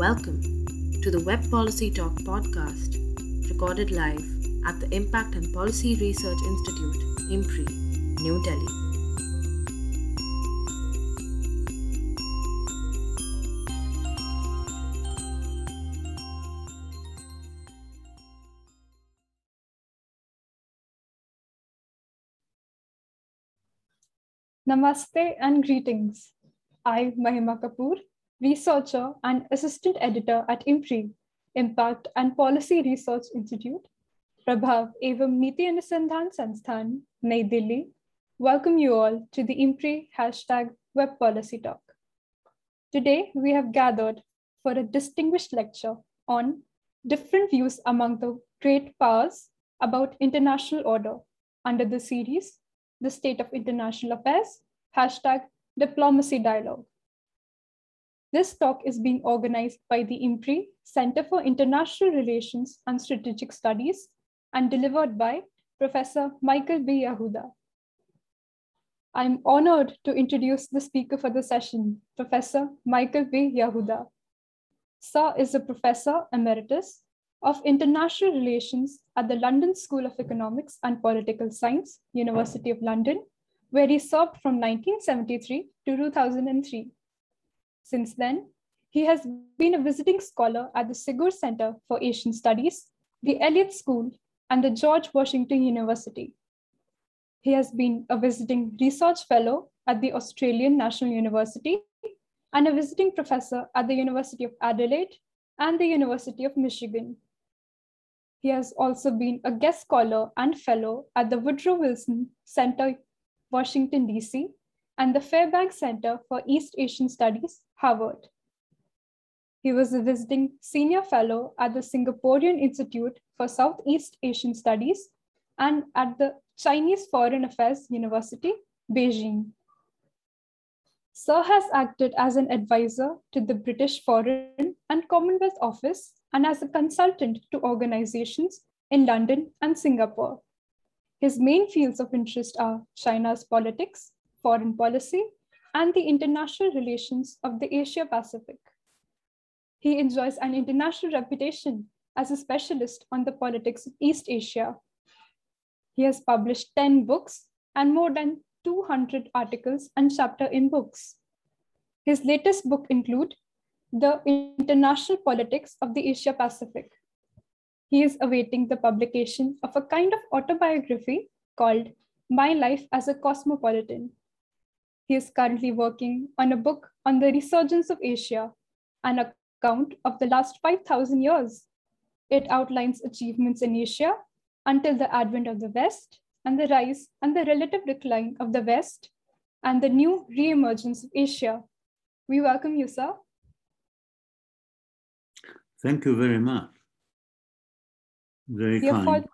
Welcome to the Web Policy Talk podcast, recorded live at the Impact and Policy Research Institute, IMPRI, New Delhi. Namaste and greetings. I'm Mahima Kapoor, researcher and assistant editor at IMPRI, Impact and Policy Research Institute, Prabhav Evam Niti Anusandhan Sansthan, Nai Delhi, welcome you all to the IMPRI hashtag Web Policy Talk. Today, we have gathered for a distinguished lecture on different views among the great powers about international order under the series, The State of International Affairs, hashtag Diplomacy Dialogue. This talk is being organized by the IMPRI Center for International Relations and Strategic Studies and delivered by Professor Michael B. Yahuda. I'm honored to introduce the speaker for the session, Professor Michael B. Yahuda. Sir is a professor emeritus of international relations at the London School of Economics and Political Science, University of London, where he served from 1973 to 2003. Since then, he has been a visiting scholar at the Sigur Center for Asian Studies, the Elliott School, and the George Washington University. He has been a visiting research fellow at the Australian National University and a visiting professor at the University of Adelaide and the University of Michigan. He has also been a guest scholar and fellow at the Woodrow Wilson Center, Washington, D.C., and the Fairbanks Center for East Asian Studies, Harvard. He was a visiting senior fellow at the Singaporean Institute for Southeast Asian Studies and at the Chinese Foreign Affairs University, Beijing. Sir has acted as an advisor to the British Foreign and Commonwealth Office and as a consultant to organizations in London and Singapore. His main fields of interest are China's politics, foreign policy, and the international relations of the Asia Pacific. He enjoys an international reputation as a specialist on the politics of East Asia. He has published 10 books and more than 200 articles and chapter in books. His latest book include The International Politics of the Asia Pacific. He is awaiting the publication of a kind of autobiography called My Life as a Cosmopolitan. He is currently working on a book on the resurgence of Asia, an account of the last 5,000 years. It outlines achievements in Asia until the advent of the West and the rise and the relative decline of the West and the new re-emergence of Asia. We welcome you, sir. Thank you very much. Very are kind.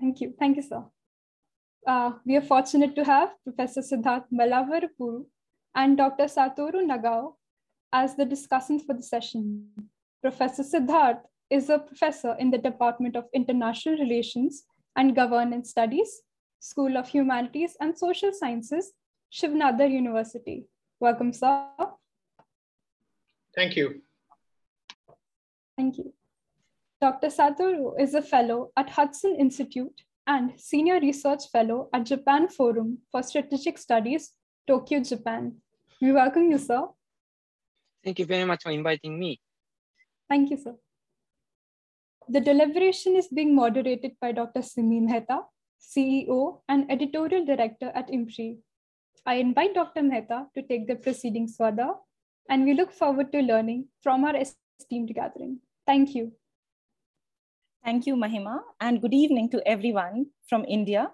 Thank you. Thank you, sir. Uh, we are fortunate to have Professor Siddharth Malavarapuru and Dr. Satoru Nagao as the discussants for the session. Professor Siddharth is a professor in the Department of International Relations and Governance Studies, School of Humanities and Social Sciences, Shiv Nadar University. Welcome, sir. Thank you. Thank you. Dr. Satoru is a fellow at Hudson Institute and senior research fellow at Japan Forum for Strategic Studies, Tokyo, Japan. We welcome you, sir. Thank you very much for inviting me. Thank you, sir. The deliberation is being moderated by Dr. Simi Mehta, CEO and editorial director at IMPRI. I invite Dr. Mehta to take the proceedings further, and we look forward to learning from our esteemed gathering. Thank you. Thank you, Mahima, and good evening to everyone from India,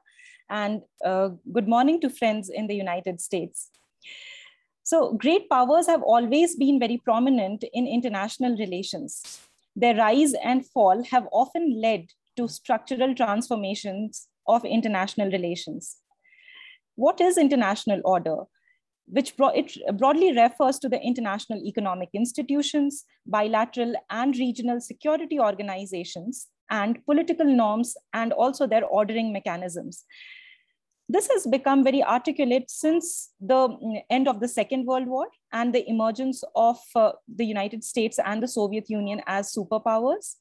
and uh, good morning to friends in the United States. So, great powers have always been very prominent in international relations. Their rise and fall have often led to structural transformations of international relations. What is international order? Which bro- it broadly refers to the international economic institutions, bilateral and regional security organizations, and political norms and also their ordering mechanisms. this has become very articulate since the end of the Second World War and the emergence of uh, the United States and the Soviet Union as superpowers.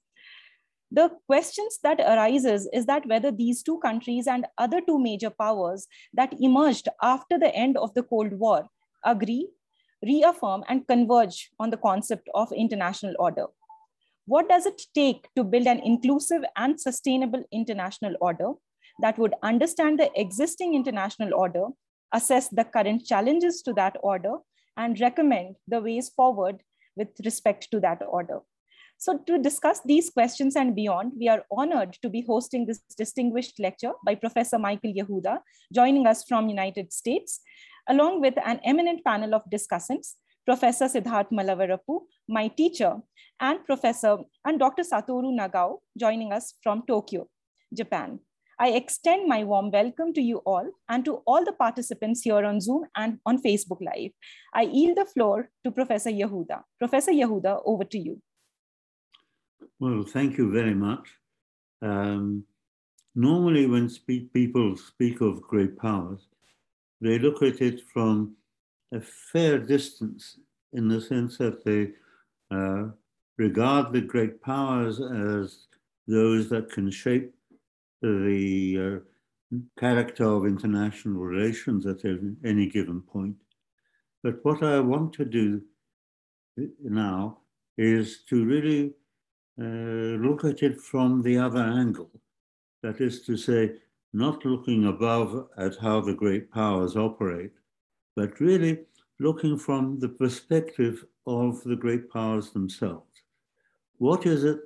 The questions that arises is that whether these two countries and other two major powers that emerged after the end of the Cold War agree, reaffirm, and converge on the concept of international order. What does it take to build an inclusive and sustainable international order that would understand the existing international order, assess the current challenges to that order, and recommend the ways forward with respect to that order. So to discuss these questions and beyond, we are honored to be hosting this distinguished lecture by Professor Michael Yahuda, joining us from United States, along with an eminent panel of discussants, Professor Siddharth Mallavarapu, my teacher, and Professor and Dr. Satoru Nagao, joining us from Tokyo, Japan. I extend my warm welcome to you all and to all the participants here on Zoom and on Facebook Live. I yield the floor to Professor Yahuda. Professor Yahuda, over to you. Well, thank you very much. Um, normally, when speak, people speak of great powers, they look at it from a fair distance in the sense that they uh, regard the great powers as those that can shape the uh, character of international relations at any given point. But what I want to do now is to really uh, look at it from the other angle. That is to say, not looking above at how the great powers operate, but really looking from the perspective of the great powers themselves. What is it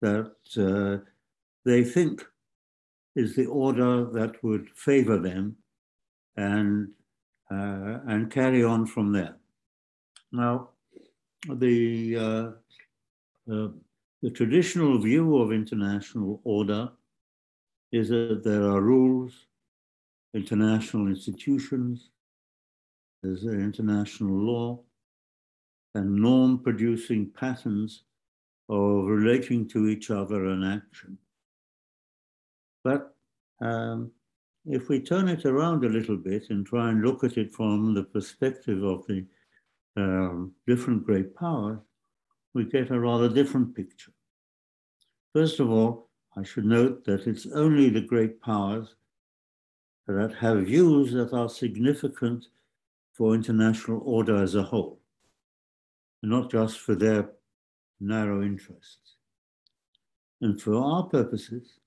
that uh, they think is the order that would favor them and, uh, and carry on from there. Now, the, uh, uh, the traditional view of international order is that there are rules, international institutions, there's international law, and norm producing patterns of relating to each other and action. But um, if we turn it around a little bit and try and look at it from the perspective of the um, different great powers, we get a rather different picture. First of all, I should note that it's only the great powers that have views that are significant for international order as a whole, not just for their narrow interests. And for our purposes,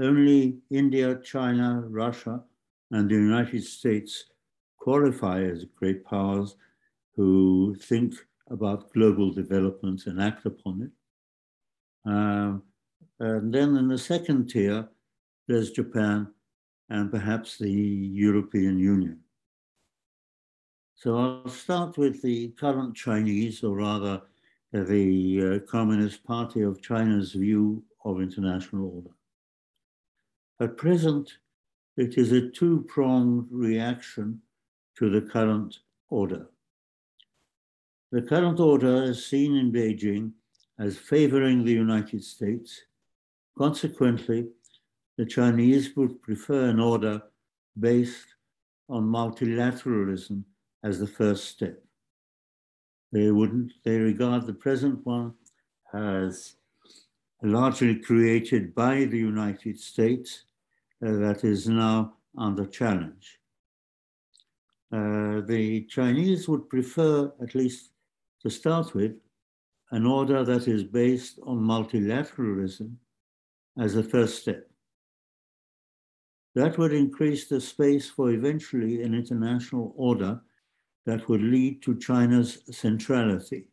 only India, China, Russia, and the United States qualify as great powers who think about global development and act upon it. Uh, and then in the second tier, there's Japan and perhaps the European Union. So I'll start with the current Chinese, or rather the uh, Communist Party of China's view of international order. At present, it is a two-pronged reaction to the current order. The current order is seen in Beijing as favoring the United States. Consequently, the Chinese would prefer an order based on multilateralism as the first step. They wouldn't, they regard the present one as largely created by the United States uh, that is now under challenge. Uh, the Chinese would prefer, at least to start with, an order that is based on multilateralism as a first step. That would increase the space for eventually an international order that would lead to China's centrality.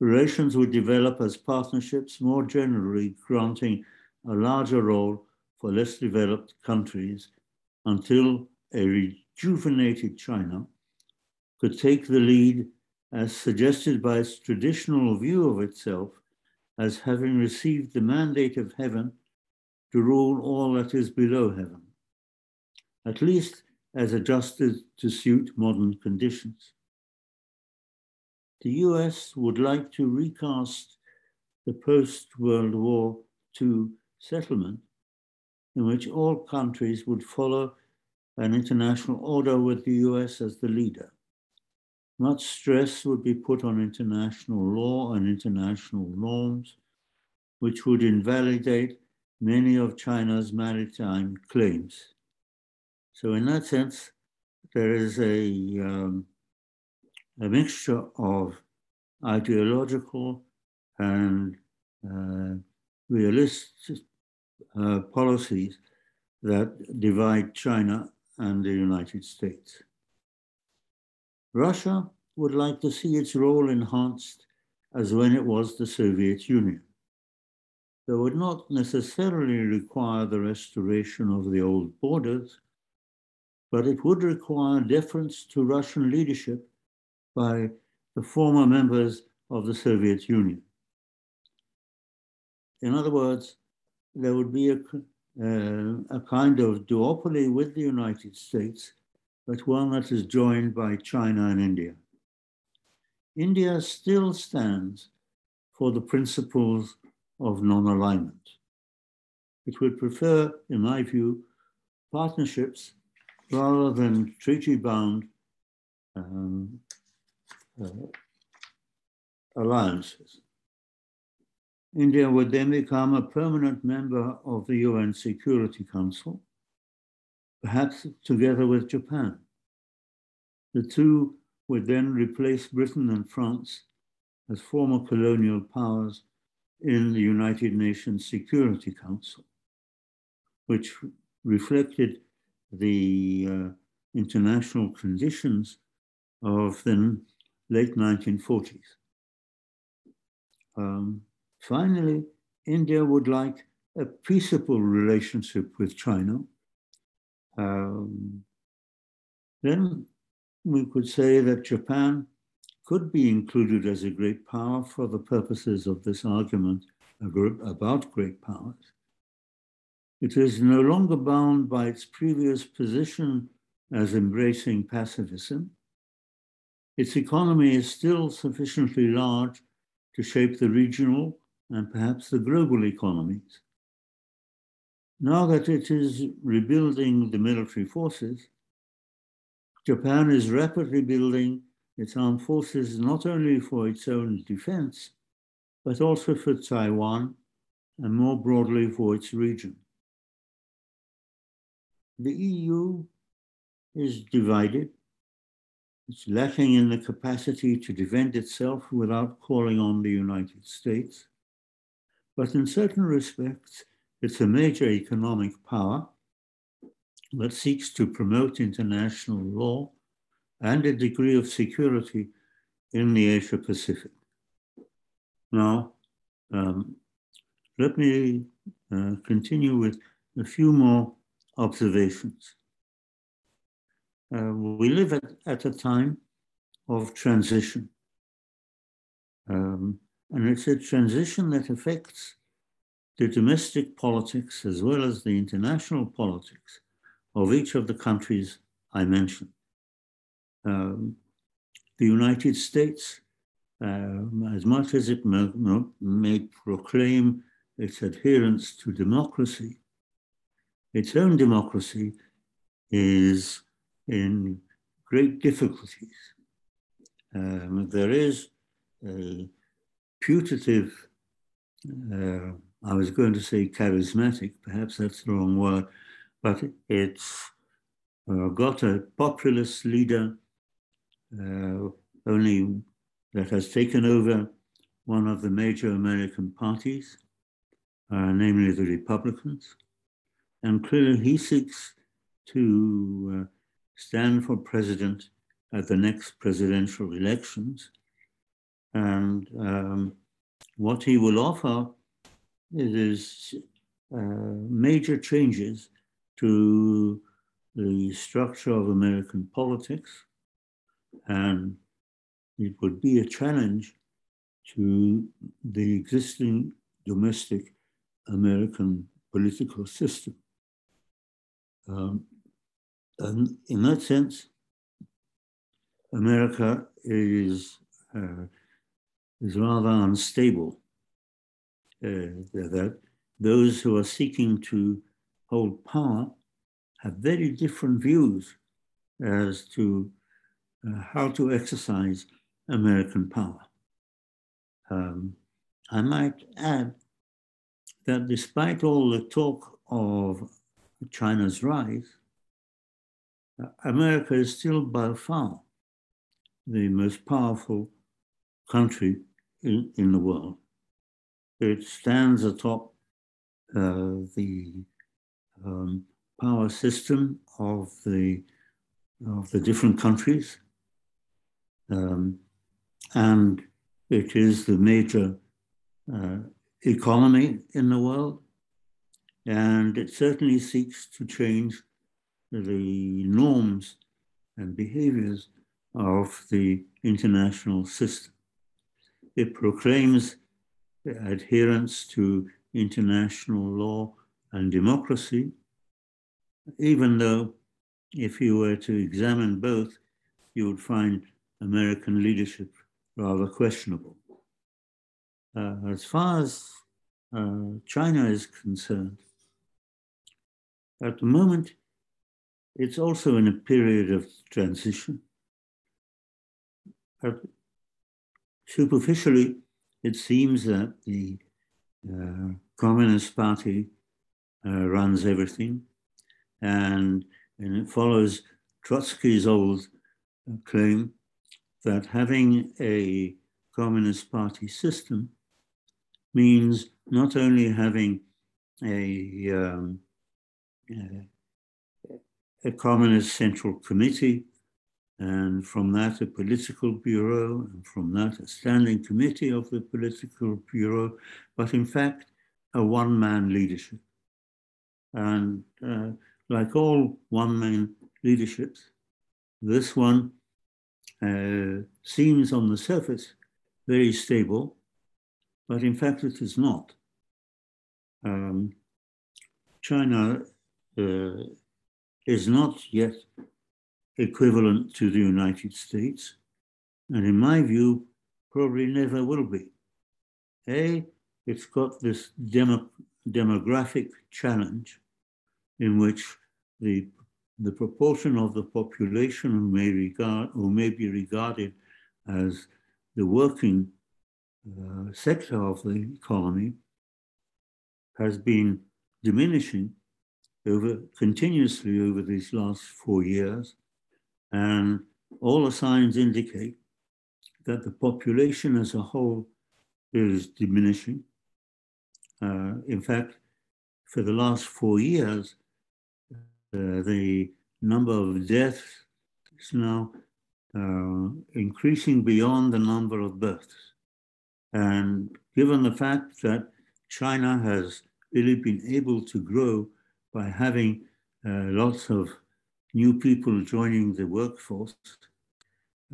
Relations would develop as partnerships, more generally granting a larger role for less developed countries until a rejuvenated China could take the lead as suggested by its traditional view of itself as having received the mandate of heaven to rule all that is below heaven, at least as adjusted to suit modern conditions the US would like to recast the post World War II settlement in which all countries would follow an international order with the US as the leader. Much stress would be put on international law and international norms, which would invalidate many of China's maritime claims. So, in that sense, there is a, um, a mixture of ideological and uh, realistic uh, policies that divide China and the United States. Russia would like to see its role enhanced as when it was the Soviet Union. That would not necessarily require the restoration of the old borders, but it would require deference to Russian leadership by the former members of the Soviet Union. In other words, there would be a, uh, a kind of duopoly with the United States, but one that is joined by China and India. India still stands for the principles of non-alignment. It would prefer, in my view, partnerships rather than treaty-bound um, uh, alliances. India would then become a permanent member of the UN Security Council, perhaps together with Japan. The two would then replace Britain and France as former colonial powers in the United Nations Security Council, which reflected the uh, international conditions of the late 1940s. Um, finally, India would like a peaceable relationship with China. Um, then we could say that Japan could be included as a great power for the purposes of this argument about great powers. It is no longer bound by its previous position as embracing pacifism. Its economy is still sufficiently large to shape the regional and perhaps the global economies. Now that it is rebuilding the military forces, Japan is rapidly building its armed forces not only for its own defense, but also for Taiwan and more broadly for its region. The EU is divided it's lacking in the capacity to defend itself without calling on the United States. But in certain respects, it's a major economic power that seeks to promote international law and a degree of security in the Asia Pacific. Now, um, let me uh, continue with a few more observations. Uh, we live at, at a time of transition. Um, and it's a transition that affects the domestic politics as well as the international politics of each of the countries I mentioned. Um, the United States, um, as much as it may, may proclaim its adherence to democracy, its own democracy is in great difficulties. Um, there is a putative, uh, I was going to say charismatic, perhaps that's the wrong word, but it's uh, got a populist leader uh, only that has taken over one of the major American parties, uh, namely the Republicans. And clearly he seeks to uh, stand for president at the next presidential elections. And um, what he will offer is uh, major changes to the structure of American politics. And it would be a challenge to the existing domestic American political system. Um, and in that sense, America is, uh, is rather unstable. Uh, that those who are seeking to hold power have very different views as to uh, how to exercise American power. Um, I might add that despite all the talk of China's rise, America is still by far the most powerful country in, in the world. It stands atop uh, the um, power system of the of the different countries, um, and it is the major uh, economy in the world, and it certainly seeks to change the norms and behaviors of the international system. It proclaims adherence to international law and democracy, even though if you were to examine both, you would find American leadership rather questionable. Uh, as far as uh, China is concerned, at the moment, it's also in a period of transition. Superficially, it seems that the uh, Communist Party uh, runs everything, and, and it follows Trotsky's old uh, claim that having a Communist Party system means not only having a, um, a Communist Central Committee and from that a political bureau, and from that a standing committee of the political bureau, but in fact a one-man leadership. And uh, like all one-man leaderships, this one uh, seems on the surface very stable, but in fact it is not. Um, China uh, is not yet equivalent to the United States, and in my view, probably never will be. A, it's got this demo, demographic challenge in which the, the proportion of the population who may, regard, who may be regarded as the working uh, sector of the economy has been diminishing over continuously over these last four years and all the signs indicate that the population as a whole is diminishing. Uh, in fact, for the last four years, uh, the number of deaths is now uh, increasing beyond the number of births. And given the fact that China has really been able to grow by having uh, lots of new people joining the workforce,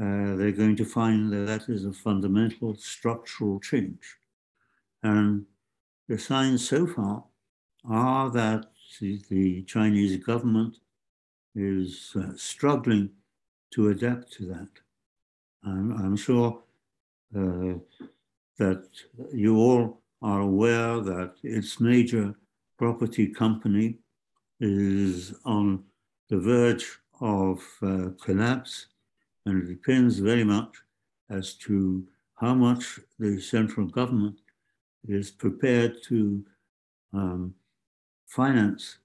uh, they're going to find that that is a fundamental structural change. And the signs so far are that the Chinese government is uh, struggling to adapt to that. I'm, I'm sure uh, that you all are aware that its major property company is on the verge of uh, collapse, and it depends very much as to how much the central government is prepared to um, finance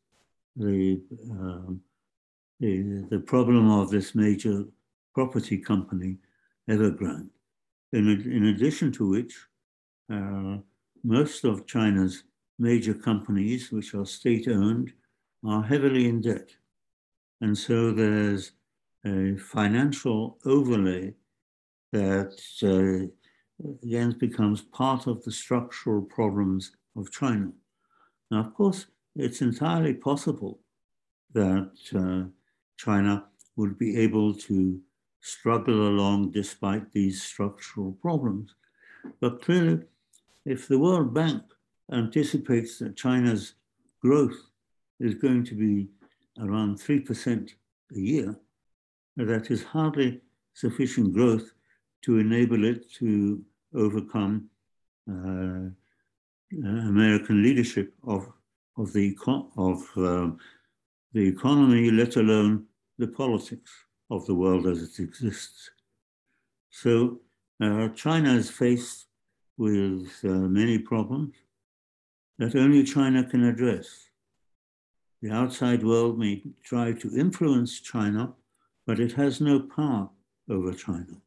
the, um, the, the problem of this major property company, Evergrande. In, in addition to which, uh, most of China's major companies, which are state owned, are heavily in debt. And so there's a financial overlay that uh, again becomes part of the structural problems of China. Now, of course, it's entirely possible that uh, China would be able to struggle along despite these structural problems. But clearly, if the World Bank anticipates that China's growth is going to be around 3% a year, that is hardly sufficient growth to enable it to overcome uh, American leadership of of the, of, um, the economy, let alone the politics of the world as it exists. So uh, China is faced with uh, many problems that only China can address. The outside world may try to influence China, but it has no power over China.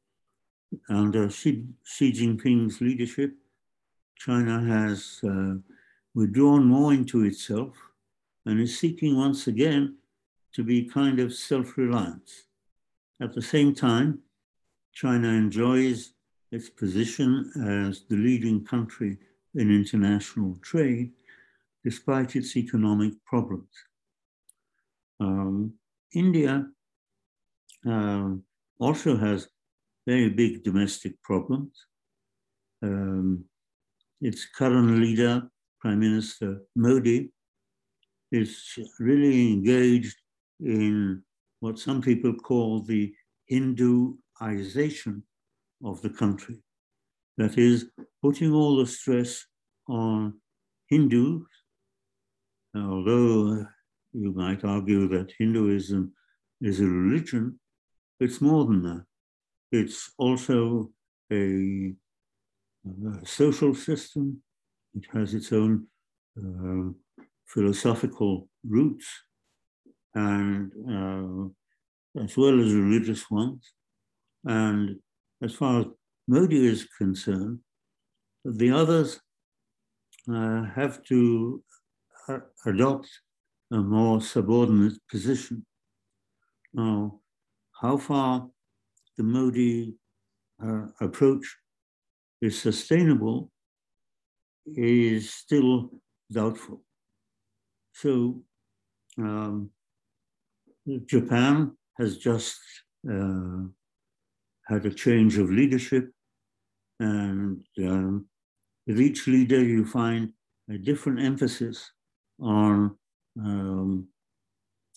Under Xi, Xi Jinping's leadership, China has uh, withdrawn more into itself and is seeking once again to be kind of self-reliant. At the same time, China enjoys its position as the leading country in international trade, despite its economic problems. Um, India um, also has very big domestic problems. Um, its current leader, Prime Minister Modi, is really engaged in what some people call the Hinduization of the country. That is, putting all the stress on Hindus, although you might argue that Hinduism is a religion, it's more than that. It's also a, a social system. It has its own uh, philosophical roots, and uh, as well as religious ones. And as far as Modi is concerned, the others uh, have to adopt a more subordinate position. Now, how far the Modi uh, approach is sustainable is still doubtful. So, um, Japan has just uh, had a change of leadership, and um, with each leader, you find a different emphasis on um,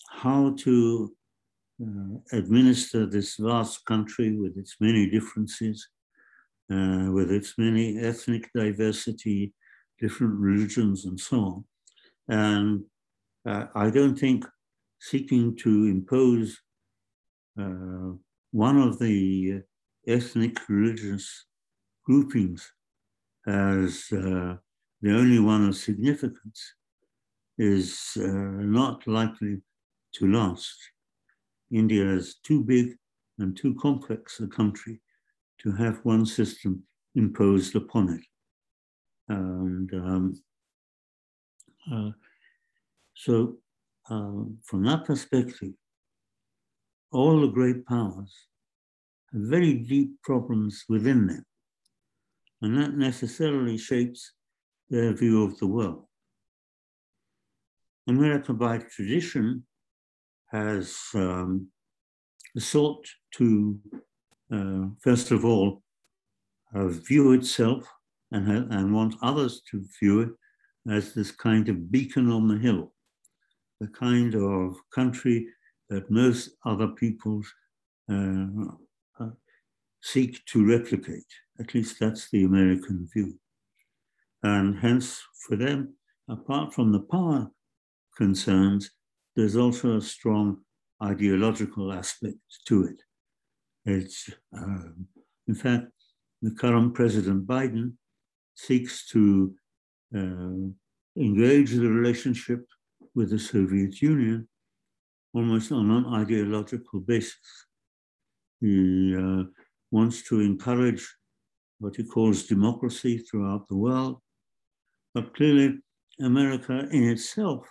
how to uh, administer this vast country with its many differences, uh, with its many ethnic diversity, different religions, and so on. And uh, I don't think seeking to impose uh, one of the ethnic religious groupings as uh, the only one of significance is uh, not likely to last. India is too big and too complex a country to have one system imposed upon it. And um, uh, so, uh, from that perspective, all the great powers have very deep problems within them, and that necessarily shapes their view of the world. America, by tradition, has um, sought to, uh, first of all, uh, view itself and, and want others to view it as this kind of beacon on the hill, the kind of country that most other peoples uh, uh, seek to replicate. At least that's the American view. And hence, for them, apart from the power concerns, there's also a strong ideological aspect to it. It's, um, in fact, the current President Biden seeks to uh, engage the relationship with the Soviet Union almost on an ideological basis. He uh, wants to encourage what he calls democracy throughout the world, but clearly America in itself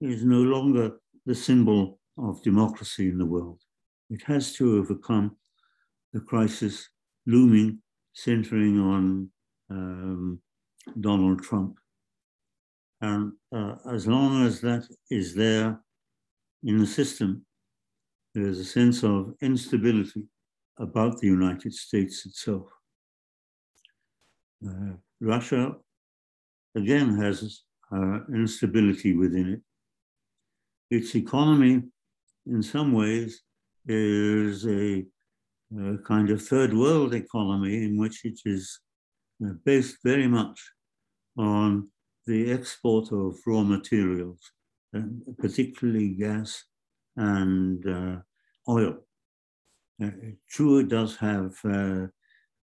is no longer the symbol of democracy in the world. It has to overcome the crisis looming, centering on um, Donald Trump. And uh, as long as that is there in the system, there is a sense of instability about the United States itself. Uh, Russia, again, has uh, instability within it its economy, in some ways, is a, a kind of third world economy in which it is uh, based very much on the export of raw materials, particularly gas and uh, oil. Uh, it does have uh,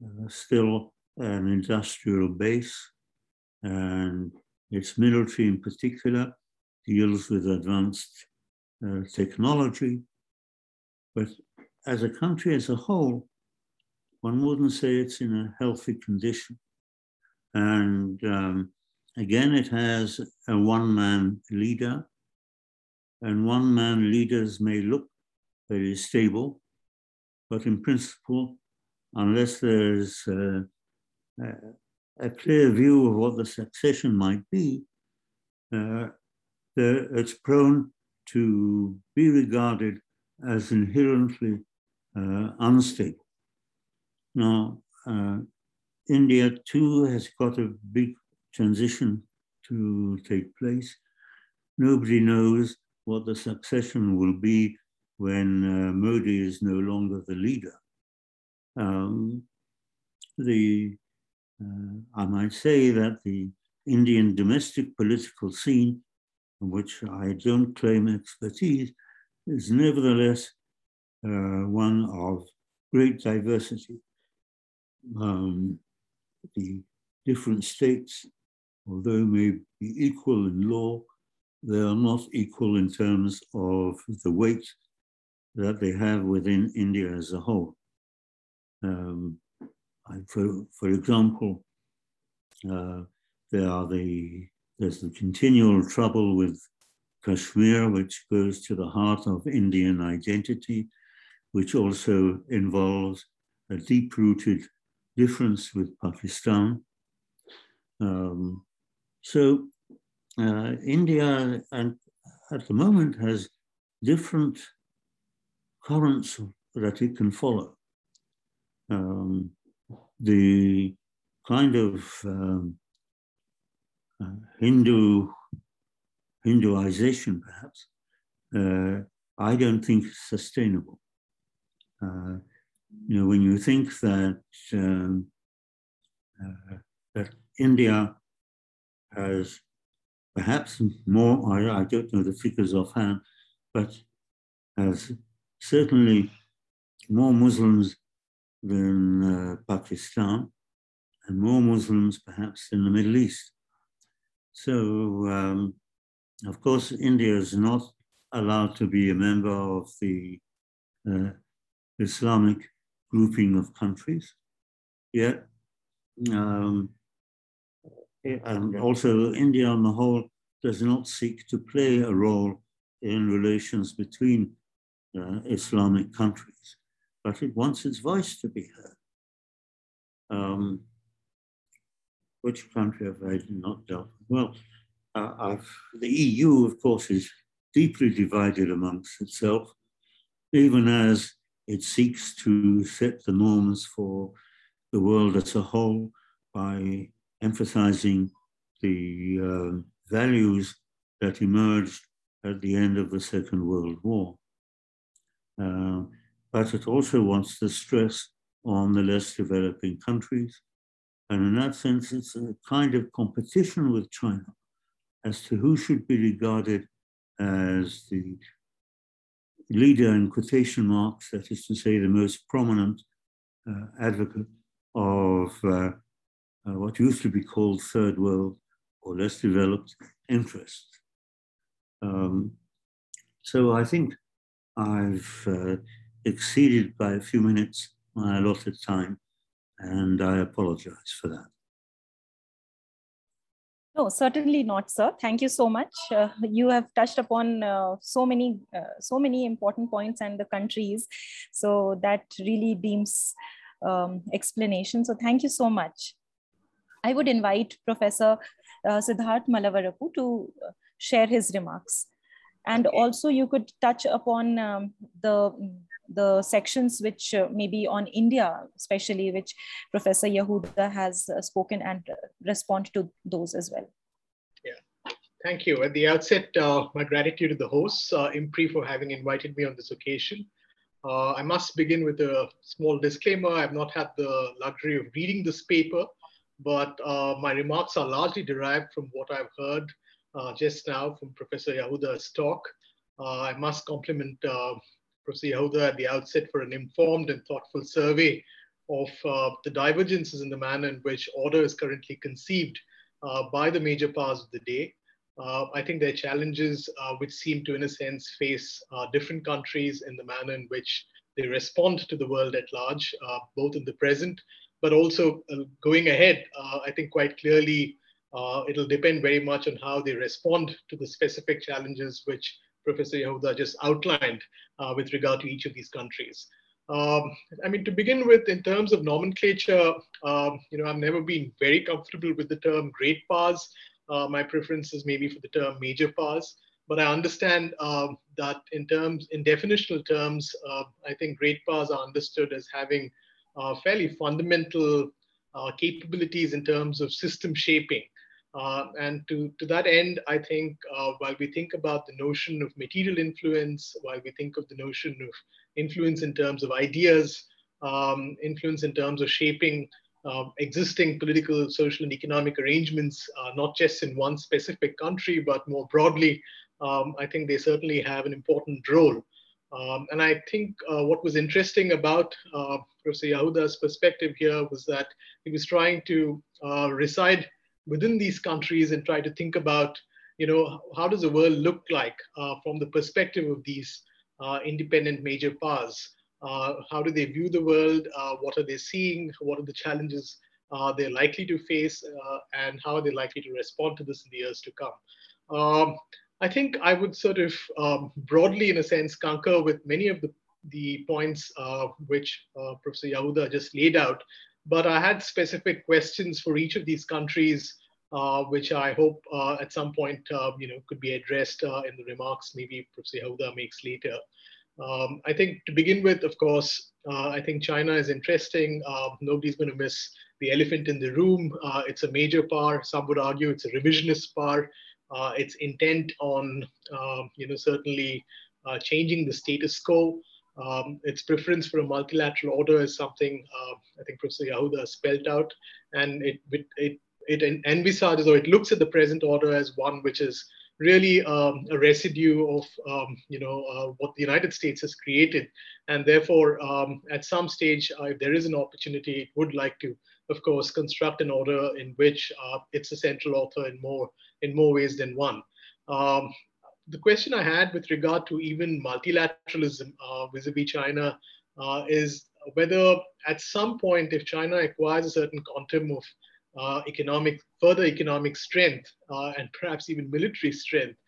uh, still an industrial base, and its military in particular deals with advanced uh, technology. But as a country as a whole, one wouldn't say it's in a healthy condition. And um, again, it has a one man leader, and one man leaders may look very stable, but in principle, unless there's a, a clear view of what the succession might be, uh, it's prone to be regarded as inherently uh, unstable. Now, uh, India too has got a big transition to take place. Nobody knows what the succession will be when uh, Modi is no longer the leader. Um, the, uh, I might say that the Indian domestic political scene, in which I don't claim expertise, is nevertheless uh, one of great diversity. Um, the different states, although may be equal in law, they are not equal in terms of the weight that they have within India as a whole. Um, for, for example, uh, there are the, there's the continual trouble with Kashmir, which goes to the heart of Indian identity, which also involves a deep rooted difference with Pakistan. Um, so uh, India and at the moment has different currents that it can follow. Um, the kind of um, uh, Hindu Hinduization, perhaps, uh, I don't think sustainable. Uh, you know, when you think that um, uh, that India has perhaps more, I, I don't know the figures offhand, but has certainly more Muslims than uh, Pakistan and more Muslims perhaps in the Middle East. So, um, of course, India is not allowed to be a member of the uh, Islamic grouping of countries. Yet, um, and also India on the whole does not seek to play a role in relations between uh, Islamic countries, but it wants its voice to be heard. Um, which country have I not dealt with? Well, uh, the EU, of course, is deeply divided amongst itself, even as it seeks to set the norms for the world as a whole by emphasizing the uh, values that emerged at the end of the Second World War. Uh, but it also wants to stress on the less developing countries. And in that sense, it's a kind of competition with China as to who should be regarded as the leader in quotation marks, that is to say, the most prominent uh, advocate of uh, uh, what used to be called third world or less developed interests. Um, so I think I've uh, exceeded by a few minutes my allotted time, and I apologize for that. No, certainly not, sir. Thank you so much. Uh, you have touched upon uh, so many, uh, so many important points and the countries, so that really deems um, explanation. So thank you so much. I would invite Professor uh, Siddharth Mallavarapu to uh, share his remarks, and also you could touch upon um, the the sections which uh, maybe on India, especially which Professor Yahuda has uh, spoken and respond to those as well. Yeah, thank you. At the outset, uh, my gratitude to the hosts, uh, IMPRI, for having invited me on this occasion. Uh, I must begin with a small disclaimer. I've not had the luxury of reading this paper, but uh, my remarks are largely derived from what I've heard just now from Professor Yahuda's talk. I must compliment uh, Professor Yahuda at the outset for an informed and thoughtful survey of uh, the divergences in the manner in which order is currently conceived uh, by the major powers of the day. I think there are challenges which seem to, in a sense, face different countries in the manner in which they respond to the world at large, both in the present but also uh, going ahead, uh, I think quite clearly uh, it'll depend very much on how they respond to the specific challenges which Professor Yahuda just outlined with regard to each of these countries. Um, I mean, to begin with, in terms of nomenclature, um, you know, I've never been very comfortable with the term great powers. Uh, my preference is maybe for the term major powers, but I understand uh, that in terms, in definitional terms, uh, I think great powers are understood as having uh, fairly fundamental uh, capabilities in terms of system shaping. Uh, and to, to that end, I think while we think about the notion of material influence, while we think of the notion of influence in terms of ideas, um, influence in terms of shaping uh, existing political, social, and economic arrangements, uh, not just in one specific country, but more broadly, um, I think they certainly have an important role. Um, and I think uh, what was interesting about uh, Professor Yahuda's perspective here was that he was trying to uh, reside within these countries and try to think about, you know, how does the world look like uh, from the perspective of these uh, independent major powers? Uh, how do they view the world? what are they seeing? What are the challenges they're likely to face? and how are they likely to respond to this in the years to come? Um, I think I would sort of um, broadly, in a sense, concur with many of the, the points uh, which uh, Professor Yahuda just laid out. But I had specific questions for each of these countries, uh, which I hope uh, at some point, uh, you know, could be addressed uh, in the remarks maybe Professor Yahuda makes later. Um, I think to begin with, of course, I think China is interesting. nobody's going to miss the elephant in the room. it's a major power. Some would argue it's a revisionist power uh, its intent on, um, you know, certainly uh, changing the status quo. Um, its preference for a multilateral order is something uh, I think Professor Yahuda spelled out, and it, it, it, it envisages or it looks at the present order as one which is really um, a residue of um, you know uh, what the United States has created, and therefore um, at some stage, uh, if there is an opportunity, it would like to, of course, construct an order in which uh, it's a central author in more in more ways than one. The question I had with regard to even multilateralism uh, vis-a-vis China uh, is whether at some point, if China acquires a certain quantum of uh, economic, further economic strength uh, and perhaps even military strength,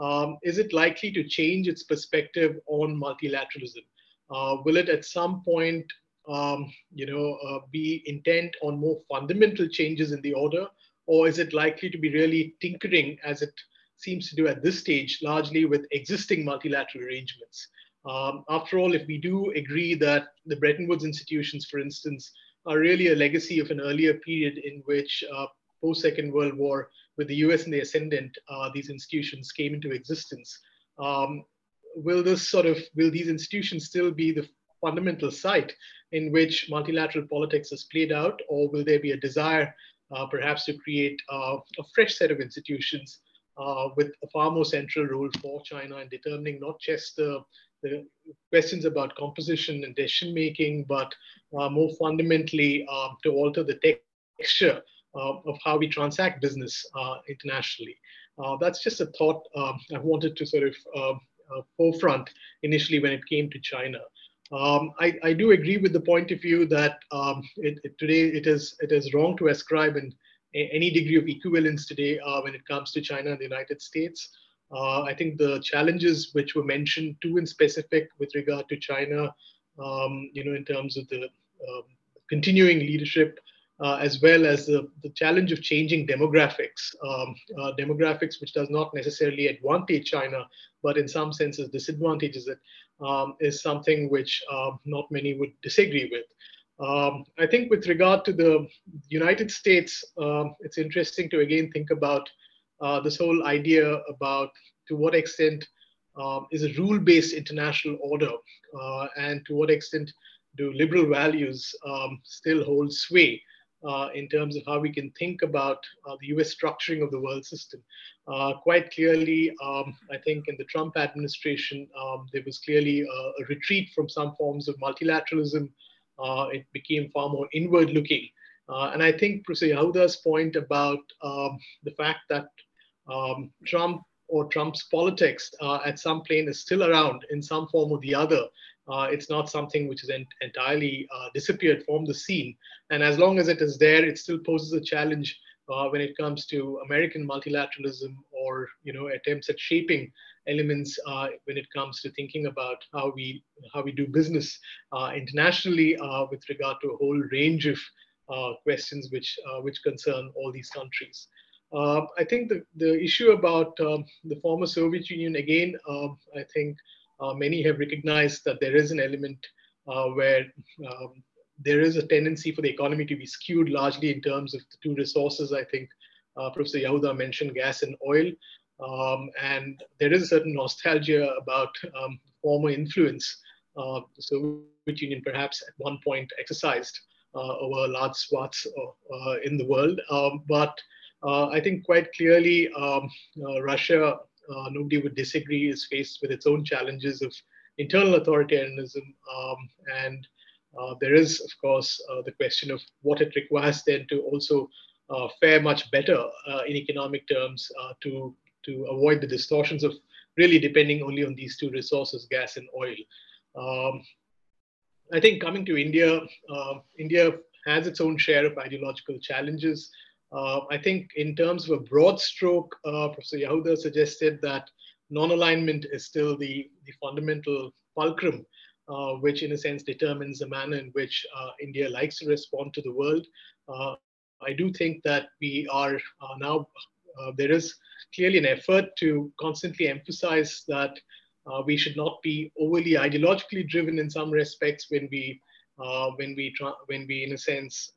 um, is it likely to change its perspective on multilateralism? Uh, will it at some point, um, you know, uh, be intent on more fundamental changes in the order, or is it likely to be really tinkering as it seems to do at this stage, largely with existing multilateral arrangements? Um, after all, if we do agree that the Bretton Woods institutions, for instance, are really a legacy of an earlier period in which uh, post Second World War, with the US and the ascendant, uh, these institutions came into existence. Um, will this sort of, will these institutions still be the fundamental site in which multilateral politics is played out, or will there be a desire uh, perhaps to create uh, a fresh set of institutions uh, with a far more central role for China in determining not just the, the questions about composition and decision making, but more fundamentally to alter the texture of how we transact business internationally. that's just a thought um, I wanted to sort of uh, forefront initially when it came to China. Um, I, I, do agree with the point of view that um, it, it, today it is it is wrong to ascribe in any degree of equivalence today uh, when it comes to China and the United States. Uh, I think the challenges which were mentioned, two in specific with regard to China, um, you know, in terms of the um, continuing leadership, uh, as well as the, the challenge of changing demographics, um, uh, demographics which does not necessarily advantage China, but in some senses disadvantages it um, is something which uh, not many would disagree with. Um, I think with regard to the United States, um, it's interesting to again think about uh, this whole idea about to what extent um, is a rule-based international order uh, and to what extent do liberal values um, still hold sway uh, in terms of how we can think about uh, the US structuring of the world system. Uh, quite clearly, um, I think in the Trump administration, um, there was clearly a, a, retreat from some forms of multilateralism. Uh, it became far more inward looking. Uh, and I think Professor Yahuda's point about um, the fact that um, Trump or Trump's politics uh, at some plane is still around in some form or the other. It's not something which en entirely disappeared from the scene. And as long as it is there, it still poses a challenge uh, when it comes to American multilateralism or you know attempts at shaping elements uh, when it comes to thinking about how we how we do business uh, internationally with regard to a whole range of questions which which concern all these countries. Uh, I think the, the issue about um, the former Soviet Union, again, uh, I think uh, many have recognized that there is an element uh, where um, there is a tendency for the economy to be skewed largely in terms of the two resources. I think uh, Professor Yahuda mentioned gas and oil. Um, and there is a certain nostalgia about um, former influence the Soviet Union perhaps at one point exercised over large swaths in the world. Um, but uh, I think quite clearly um, uh, Russia, uh, nobody would disagree, is faced with its own challenges of internal authoritarianism. Um, and there is, of course, the question of what it requires then to also fare much better in economic terms to, to avoid the distortions of really depending only on these two resources, gas and oil. Um, I think coming to India, uh, India has its own share of ideological challenges. Uh, I think in terms of a broad stroke, uh, Professor Yahuda suggested that non-alignment is still the, the fundamental fulcrum, uh, which in a sense determines the manner in which uh, India likes to respond to the world. Uh, I do think that we are now, there is clearly an effort to constantly emphasize that we should not be overly ideologically driven in some respects when we, when we, when we in a sense,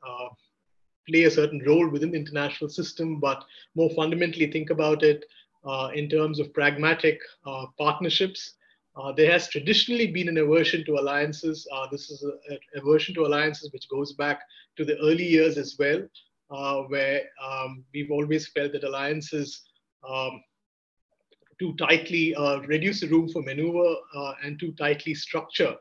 play a certain role within the international system, but more fundamentally think about it uh, in terms of pragmatic uh, partnerships. Uh, there has traditionally been an aversion to alliances. Uh, this is an aversion to alliances which goes back to the early years as well, uh, where um, we've always felt that alliances um, too tightly uh, reduce the room for maneuver and too tightly structure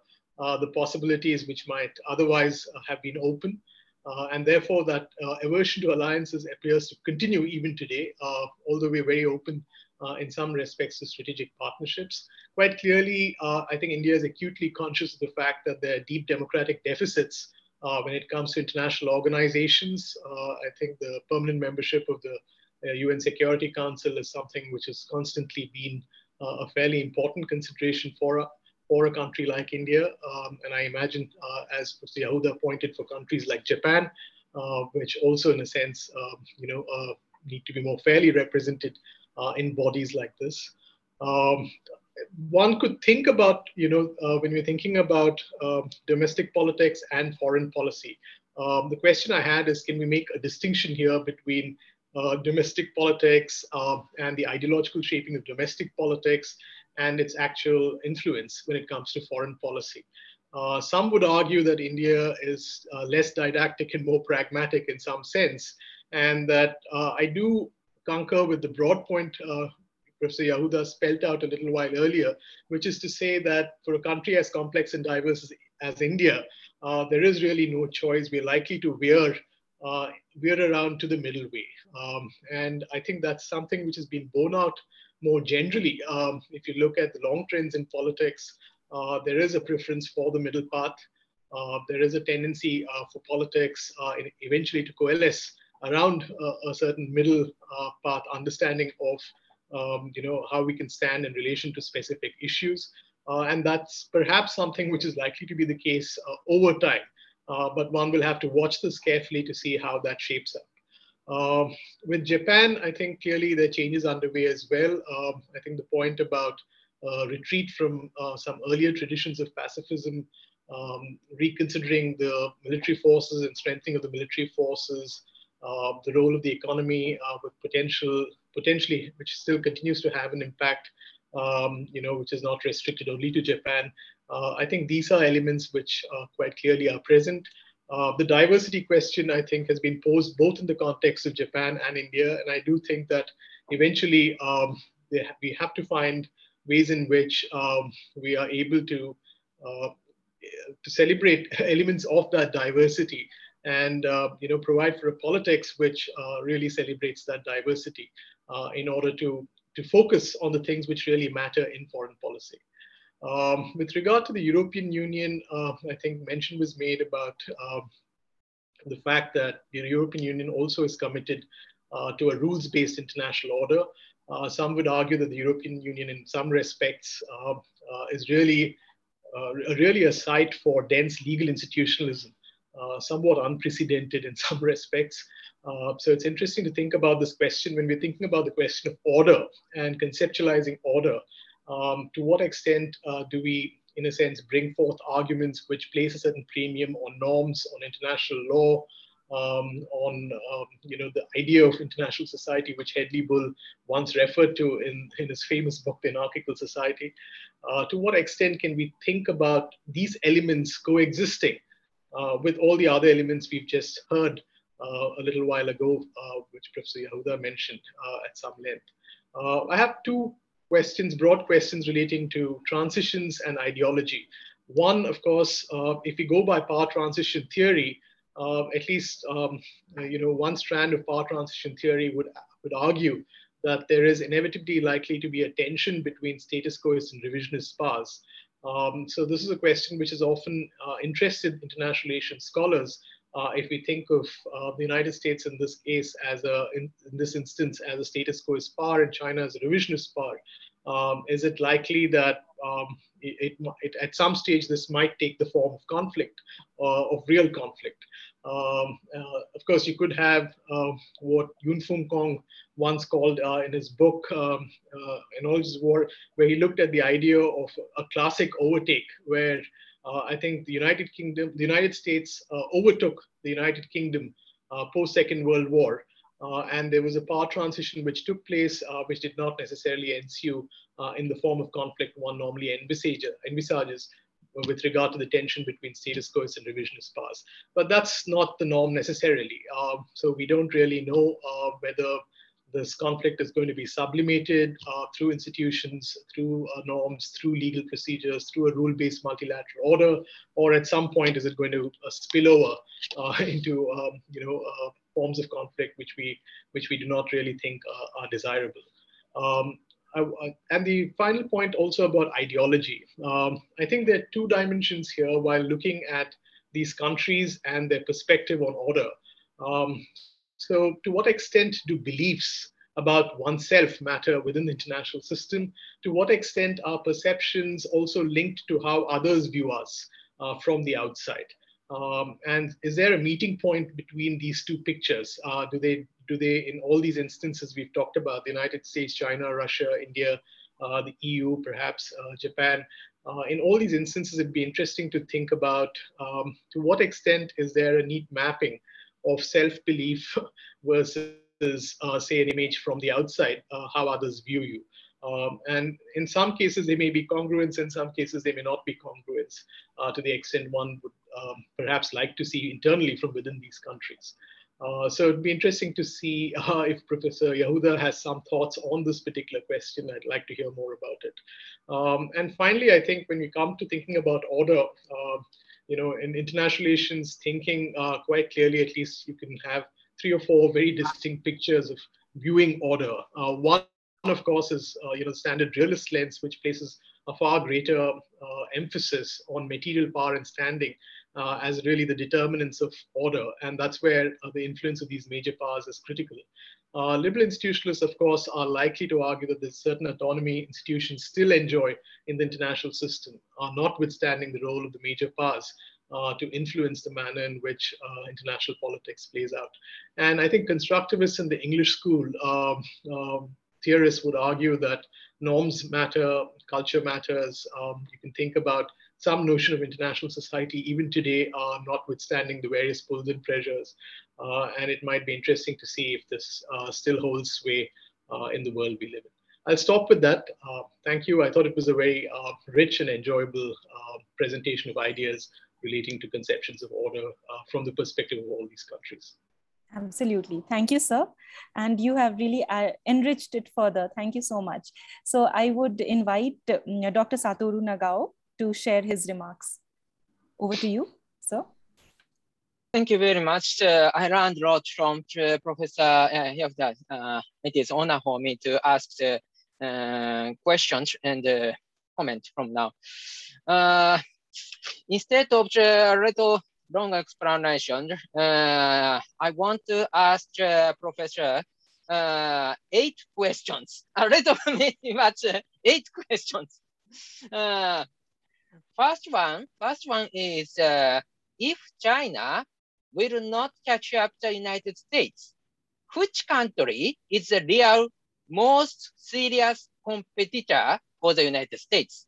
the possibilities which might otherwise have been open. Uh, and therefore, that uh, aversion to alliances appears to continue even today, uh, although we're very open uh, in some respects to strategic partnerships. Quite clearly, uh, I think India is acutely conscious of the fact that there are deep democratic deficits uh, when it comes to international organizations. I think the permanent membership of the UN Security Council is something which has constantly been a fairly important consideration for, for a country like India. Um, and I imagine, uh, as Professor Yahuda pointed, for countries like Japan, uh, which also, in a sense, um, you know, uh, need to be more fairly represented uh, in bodies like this. Um, one could think about, you know, uh, when we're thinking about um, domestic politics and foreign policy, um, the question I had is, can we make a distinction here between uh, domestic politics uh, and the ideological shaping of domestic politics and its actual influence when it comes to foreign policy. Uh, some would argue that India is uh, less didactic and more pragmatic in some sense, and that uh, I do concur with the broad point uh, Professor Yahuda spelled out a little while earlier, which is to say that for a country as complex and diverse as, as India, uh, there is really no choice. We're likely to veer uh, veer around to the middle way, um, and I think that's something which has been borne out more generally, um, if you look at the long trends in politics, uh, there is a preference for the middle path. Uh, there is a tendency uh, for politics uh, eventually to coalesce around a certain middle path understanding of um, you know how we can stand in relation to specific issues. Uh, and that's perhaps something which is likely to be the case over time. but one will have to watch this carefully to see how that shapes up. Uh, with Japan, I think clearly there are changes underway as well. Um, I think the point about uh, retreat from uh, some earlier traditions of pacifism, um, reconsidering the military forces and strengthening of the military forces, uh, the role of the economy uh, with potential, potentially, which still continues to have an impact, um, you know, which is not restricted only to Japan. Uh, I think these are elements which quite clearly are present. Uh, the diversity question, I think, has been posed both in the context of Japan and India. And I do think that eventually um, ha we have to find ways in which um, we are able to, uh, to celebrate elements of that diversity and uh, you know, provide for a politics which uh, really celebrates that diversity uh, in order to, to focus on the things which really matter in foreign policy. Um, with regard to the European Union, uh, I think mention was made about uh, the fact that the European Union also is committed uh, to a rules-based international order. Some would argue that the European Union, in some respects, is really, really a site for dense legal institutionalism, somewhat unprecedented in some respects. so it's interesting to think about this question when we're thinking about the question of order and conceptualizing order um, to what extent uh, do we, in a sense, bring forth arguments which place a certain premium on norms, on international law, um, on um, you know the idea of international society, which Hedley Bull once referred to in, in his famous book, The Anarchical Society. Uh, to what extent can we think about these elements coexisting uh, with all the other elements we've just heard uh, a little while ago, uh, which Professor Yahuda mentioned uh, at some length? I have two questions, broad questions relating to transitions and ideology. One, of course, if we go by power transition theory, at least um, you know one strand of power transition theory would would argue that there is inevitably likely to be a tension between status quoists and revisionist powers. Um, so this is a question which has often uh, interested international relations scholars uh, if we think of uh, the United States in this case as a, in, in, this instance, as a status quo power and China as a revisionist power, um, is it likely that um, it, it, it, at some stage this might take the form of conflict, uh, of real conflict? Um, uh, of course, you could have uh, what Yuen Foong Khong once called uh, in his book, um, Analogous War, where he looked at the idea of a classic overtake, where uh, I think the United Kingdom, the United States uh, overtook the United Kingdom uh, post Second World War. and there was a power transition which took place, which did not necessarily ensue in the form of conflict one normally envisages with regard to the tension between status quo and revisionist powers. But that's not the norm necessarily. Uh, so we don't really know uh, whether this conflict is going to be sublimated uh, through institutions, through uh, norms, through legal procedures, through a rule-based multilateral order, or at some point is it going to uh, spill over uh, into um, you know forms of conflict which we which we do not really think are desirable. Um, I, and the final point also about ideology. Um, I think there are two dimensions here while looking at these countries and their perspective on order. Um, so, to what extent do beliefs about oneself matter within the international system? To what extent are perceptions also linked to how others view us uh, from the outside? Um, and is there a meeting point between these two pictures? Uh, do they, in all these instances we've talked about, the United States, China, Russia, India, uh, the EU, perhaps uh, Japan, uh, in all these instances, it'd be interesting to think about um, to what extent is there a neat mapping of self-belief versus, uh, say, an image from the outside, uh, how others view you. Um, and in some cases, they may be congruence. In some cases, they may not be congruence uh, to the extent one would um, perhaps like to see internally from within these countries. Uh, so it'd be interesting to see uh, if Professor Yahuda has some thoughts on this particular question. I'd like to hear more about it. Um, and finally, I think when we come to thinking about order, uh, you know, in international relations thinking uh, quite clearly, at least you can have three or four very distinct pictures of viewing order. Uh, one, of course, is, uh, you know, standard realist lens, which places a far greater emphasis on material power and standing uh, as really the determinants of order. And that's where uh, the influence of these major powers is critical. Uh, liberal institutionalists, of course, are likely to argue that there's certain autonomy institutions still enjoy in the international system, uh, notwithstanding the role of the major powers uh, to influence the manner in which uh, international politics plays out. And I think constructivists in the English school um, theorists would argue that norms matter, culture matters. Um, you can think about some notion of international society even today, uh, notwithstanding the various pulls and pressures. Uh, and it might be interesting to see if this uh, still holds sway uh, in the world we live in. I'll stop with that. Uh, thank you. I thought it was a very rich and enjoyable presentation of ideas relating to conceptions of order from the perspective of all these countries. Absolutely. Thank you, sir. And you have really uh, enriched it further. Thank you so much. So I would invite uh, Dr. Satoru Nagao to share his remarks. Over to you, sir. Thank you very much. Uh, I learned a lot from uh, Professor uh, Yahuda. Uh, it is honor for me to ask the uh, questions and uh, comment from now. Uh, instead of a little long explanation, I want to ask Professor eight questions, a little much, eight questions. First one, first one is uh, if China will not catch up the United States, which country is the real most serious competitor for the United States?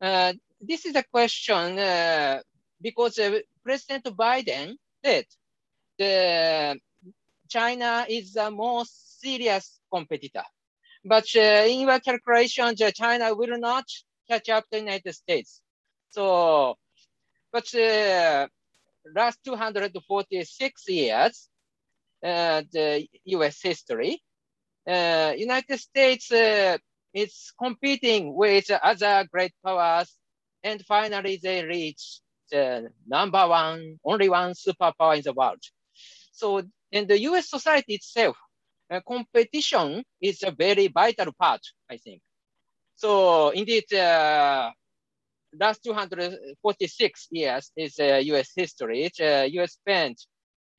Uh, this is a question uh, because uh, President Biden said the China is the most serious competitor. But uh, in your calculations, uh, China will not catch up the United States. So, but uh, last 246 years, uh, the US history, uh, United States uh, is competing with other great powers and finally they reach the number one, only one superpower in the world. So in the US society itself, uh, competition is a very vital part, I think. So indeed, uh, last 246 years is uh, US history. It's, uh, US spent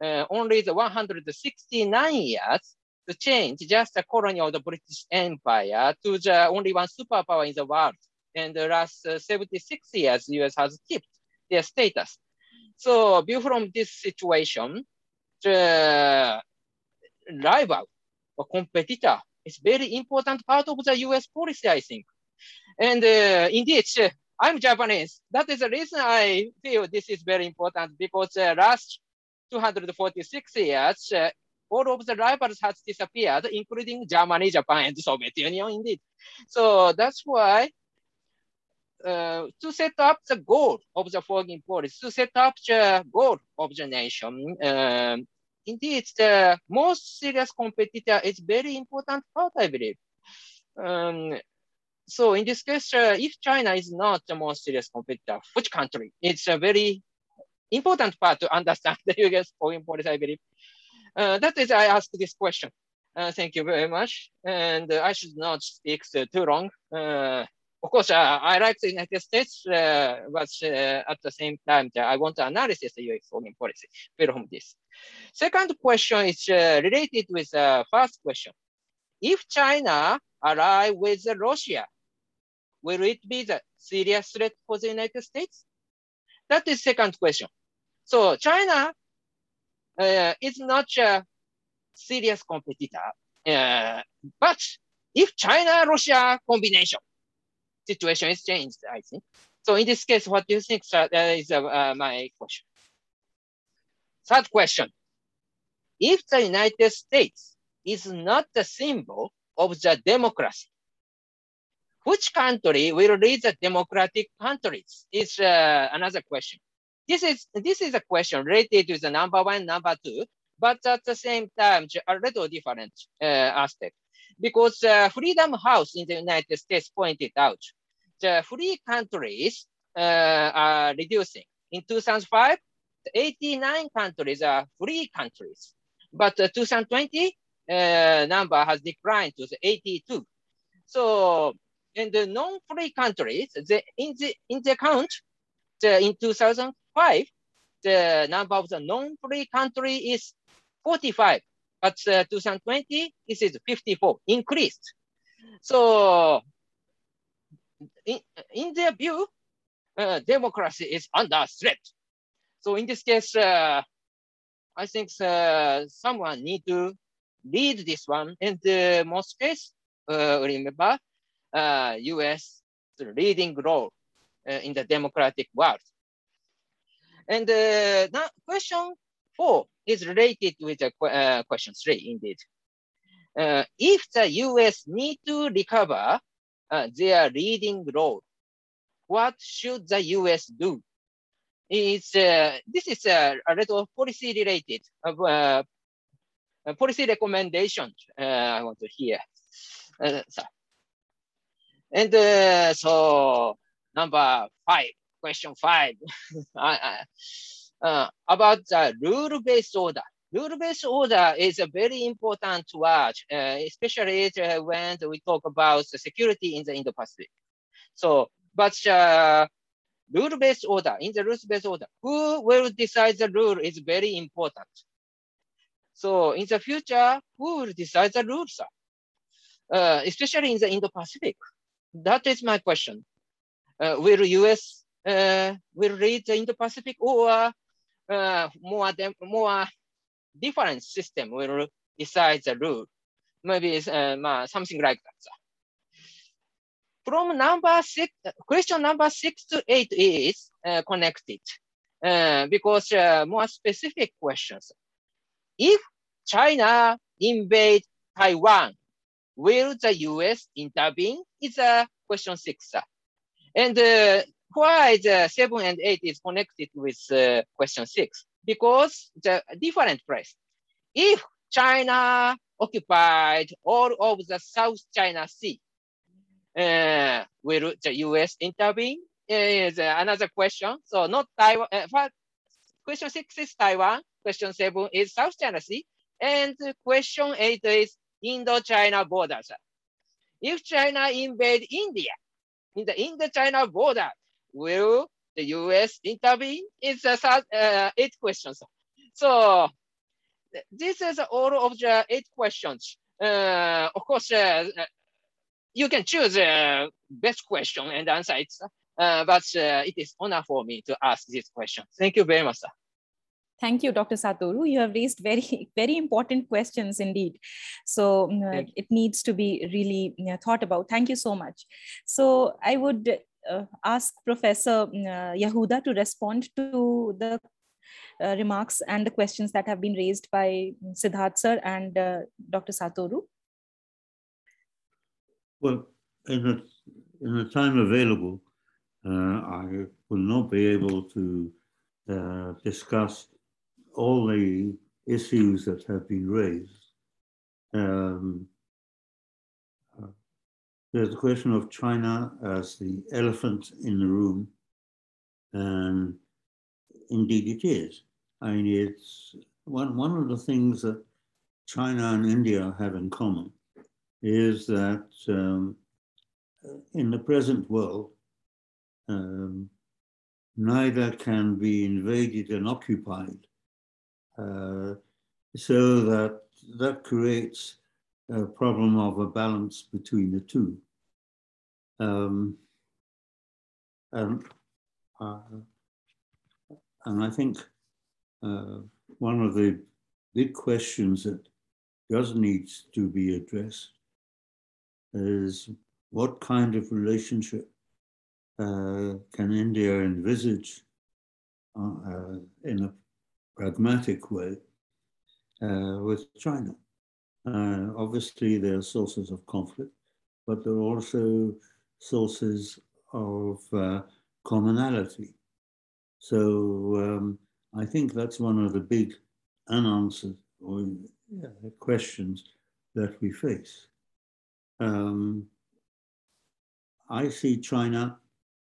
uh, only the 169 years to change just a colony of the British Empire to the only one superpower in the world. And the last uh, 76 years, US has kept their status. So view from this situation, the rival or competitor is very important part of the US policy, I think. And uh, indeed, I'm Japanese. That is the reason I feel this is very important because uh, last 246 years, uh, all of the rivals has disappeared, including Germany, Japan, and the Soviet Union indeed. So that's why uh, to set up the goal of the foreign policy, to set up the goal of the nation, um, indeed, the most serious competitor is very important part, I believe. Um, so in this case, uh, if China is not the most serious competitor, which country? It's a very important part to understand the US foreign policy, I believe. Uh, that is, I asked this question. Uh, thank you very much. And uh, I should not speak too long. Uh, of course, uh, I like the United States, uh, but at the same time, I want to analyze the US foreign policy from this. Second question is related with the first question. If China ally with Russia, will it be the serious threat for the United States? That is second question. So China uh, is not a serious competitor, uh, but if China-Russia combination, situation is changed, I think. So in this case, what do you think sir, uh, is uh, my question? Third question. If the United States is not the symbol of the democracy, which country will lead the democratic countries is uh, another question. This is, this is a question related to the number one, number two, but at the same time, a little different uh, aspect. Because uh, Freedom House in the United States pointed out the free countries uh, are reducing. In 2005, 89 countries are free countries, but uh, 2020 uh, number has declined to 82. So in the non-free countries, the, in the in the count, the, in 2005, the number of the non-free country is 45, but uh, 2020 this is 54, increased. So in, in their view, uh, democracy is under threat. So in this case, uh, I think uh, someone need to lead this one. In the most case, uh, remember, uh, US leading role uh, in the democratic world. And uh, now question four is related with the uh, question three indeed. Uh, if the US need to recover uh, their leading role, what should the US do? uh, this is uh, a little policy related uh, policy recommendation I want to hear. so. And so number five, question five, about the rule-based order. Rule-based order is a very important word, uh, especially uh, when we talk about the security in the Indo-Pacific. So, but uh, rule-based order, in the rules-based order, who will decide the rule is very important. So in the future, who will decide the rules? Uh, especially in the Indo-Pacific. That is my question. Uh, will US uh, will lead the Indo-Pacific or uh, more, more different system will decide the rule? Maybe uh, something like that from number six, question number six to eight is uh, connected uh, because more specific questions. If China invade Taiwan, will the US intervene? Is a question six. And uh, why the seven and eight is connected with uh, question six? Because the different place. If China occupied all of the South China Sea, uh, will the US intervene? Is another question. So not Taiwan. Uh, question six is Taiwan. Question seven is South China Sea. And question eight is Indo-China borders. If China invade India, in the Indo-China border, will the US intervene? It's a uh, eight questions. So this is all of the eight questions. Uh, of course, uh, you can choose the best question and answer it, uh, but uh, it is honor for me to ask this question. Thank you very much, sir. Thank you, Dr. Satoru. You have raised very, very important questions indeed. So uh, it needs to be really you know, thought about. Thank you so much. So I would uh, ask Professor uh, Yahuda to respond to the uh, remarks and the questions that have been raised by Siddharth sir and uh, Dr. Satoru. Well, in the, in the time available, uh, I will not be able to uh, discuss all the issues that have been raised. Um, uh, there's a question of China as the elephant in the room, and indeed it is. I mean, it's one, one of the things that China and India have in common is that um, in the present world, um, neither can be invaded and occupied. Uh, so that that creates a problem of a balance between the two. Um, and, uh, and I think uh, one of the big questions that does need to be addressed is what kind of relationship uh, can India envisage uh, in a pragmatic way uh, with China? Uh, obviously, there are sources of conflict, but there are also sources of uh, commonality. So um, I think that's one of the big unanswered or, questions that we face. Um, I see China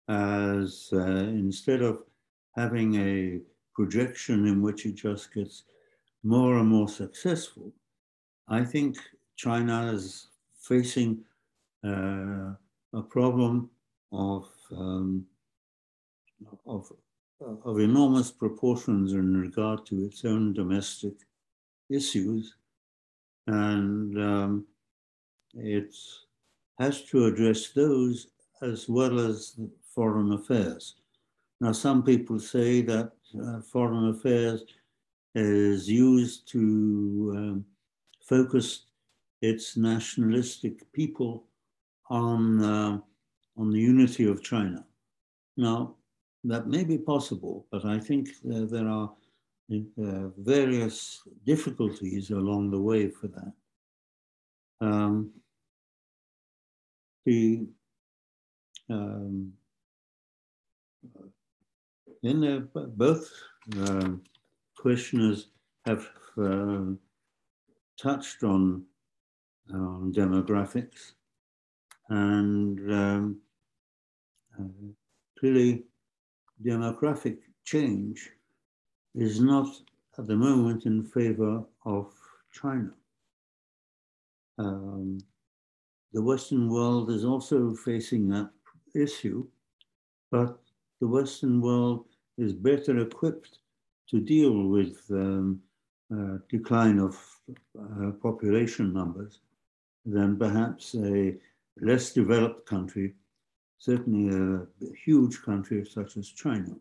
as uh, instead of having a projection in which it just gets more and more successful, I think China is facing uh, a problem of, um, of, of enormous proportions in regard to its own domestic issues. And um, it has to address those as well as foreign affairs. Now, some people say that foreign affairs is used to um, focus its nationalistic people on, uh, on the unity of China. Now, that may be possible, but I think uh, there are uh, various difficulties along the way for that. Um, the um, then both uh, questioners have uh, touched on, on demographics and um, uh, clearly demographic change is not at the moment in favor of China. Um, the Western world is also facing that issue, but the Western world is better equipped to deal with um, uh, decline of uh, population numbers than perhaps a less developed country, certainly a huge country such as China.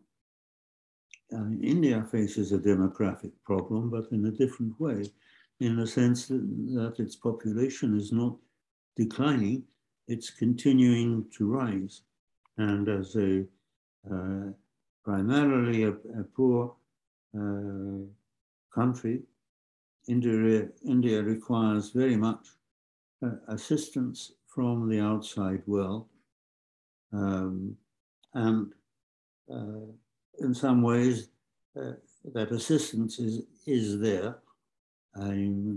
Uh, India faces a demographic problem, but in a different way, in the sense that, that its population is not declining, it's continuing to rise. And as a uh, primarily a, a poor uh, country, India, India requires very much uh, assistance from the outside world. Um, and uh, in some ways, uh, that assistance is, is there.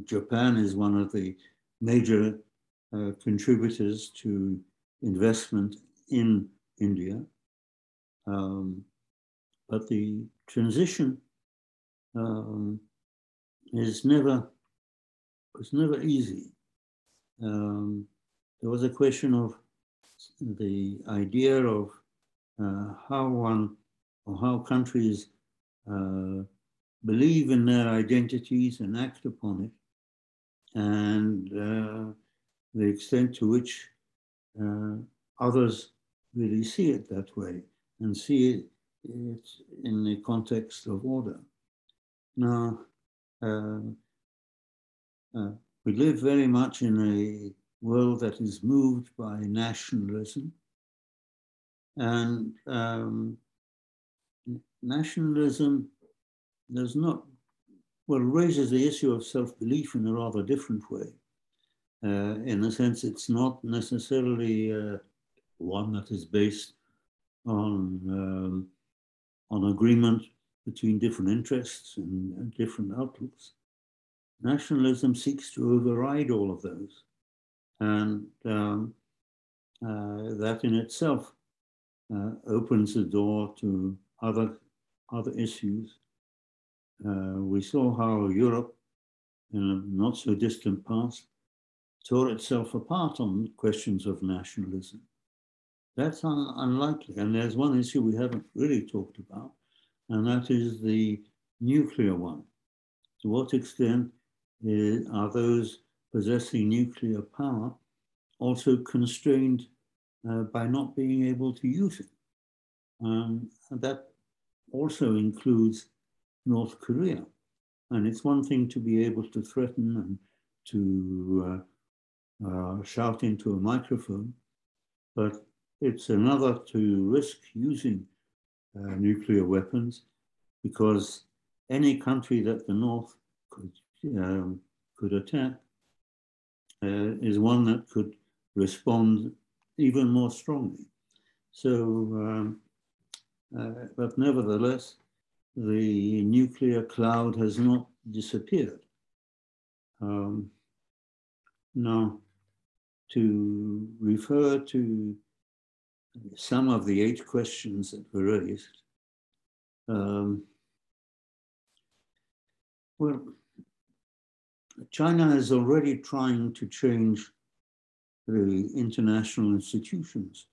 Japan is one of the major uh, contributors to investment in India. Um, but the transition um, is never was never easy. Um, there was a question of the idea of uh, how one or how countries uh, believe in their identities and act upon it, and uh, the extent to which uh, others really see it that way and see it, it in the context of order. Now, uh, uh, we live very much in a world that is moved by nationalism. And um, nationalism does not, well, raises the issue of self belief in a rather different way. Uh, in a sense, it's not necessarily uh, one that is based on, um, on agreement between different interests and, and different outlooks. Nationalism seeks to override all of those. And um, uh, that in itself uh, opens the door to other, other issues. Uh, we saw how Europe, in a not so distant past, tore itself apart on questions of nationalism. That's un unlikely. And there's one issue we haven't really talked about, and that is the nuclear one. To what extent is, are those possessing nuclear power also constrained uh, by not being able to use it? Um, that also includes North Korea. And it's one thing to be able to threaten and to uh, uh, shout into a microphone, but it's another to risk using uh, nuclear weapons because any country that the North could, um, could attack uh, is one that could respond even more strongly. So, um, uh, but nevertheless, the nuclear cloud has not disappeared. Um, now, to refer to some of the eight questions that were raised. Um, well, China is already trying to change the international institutions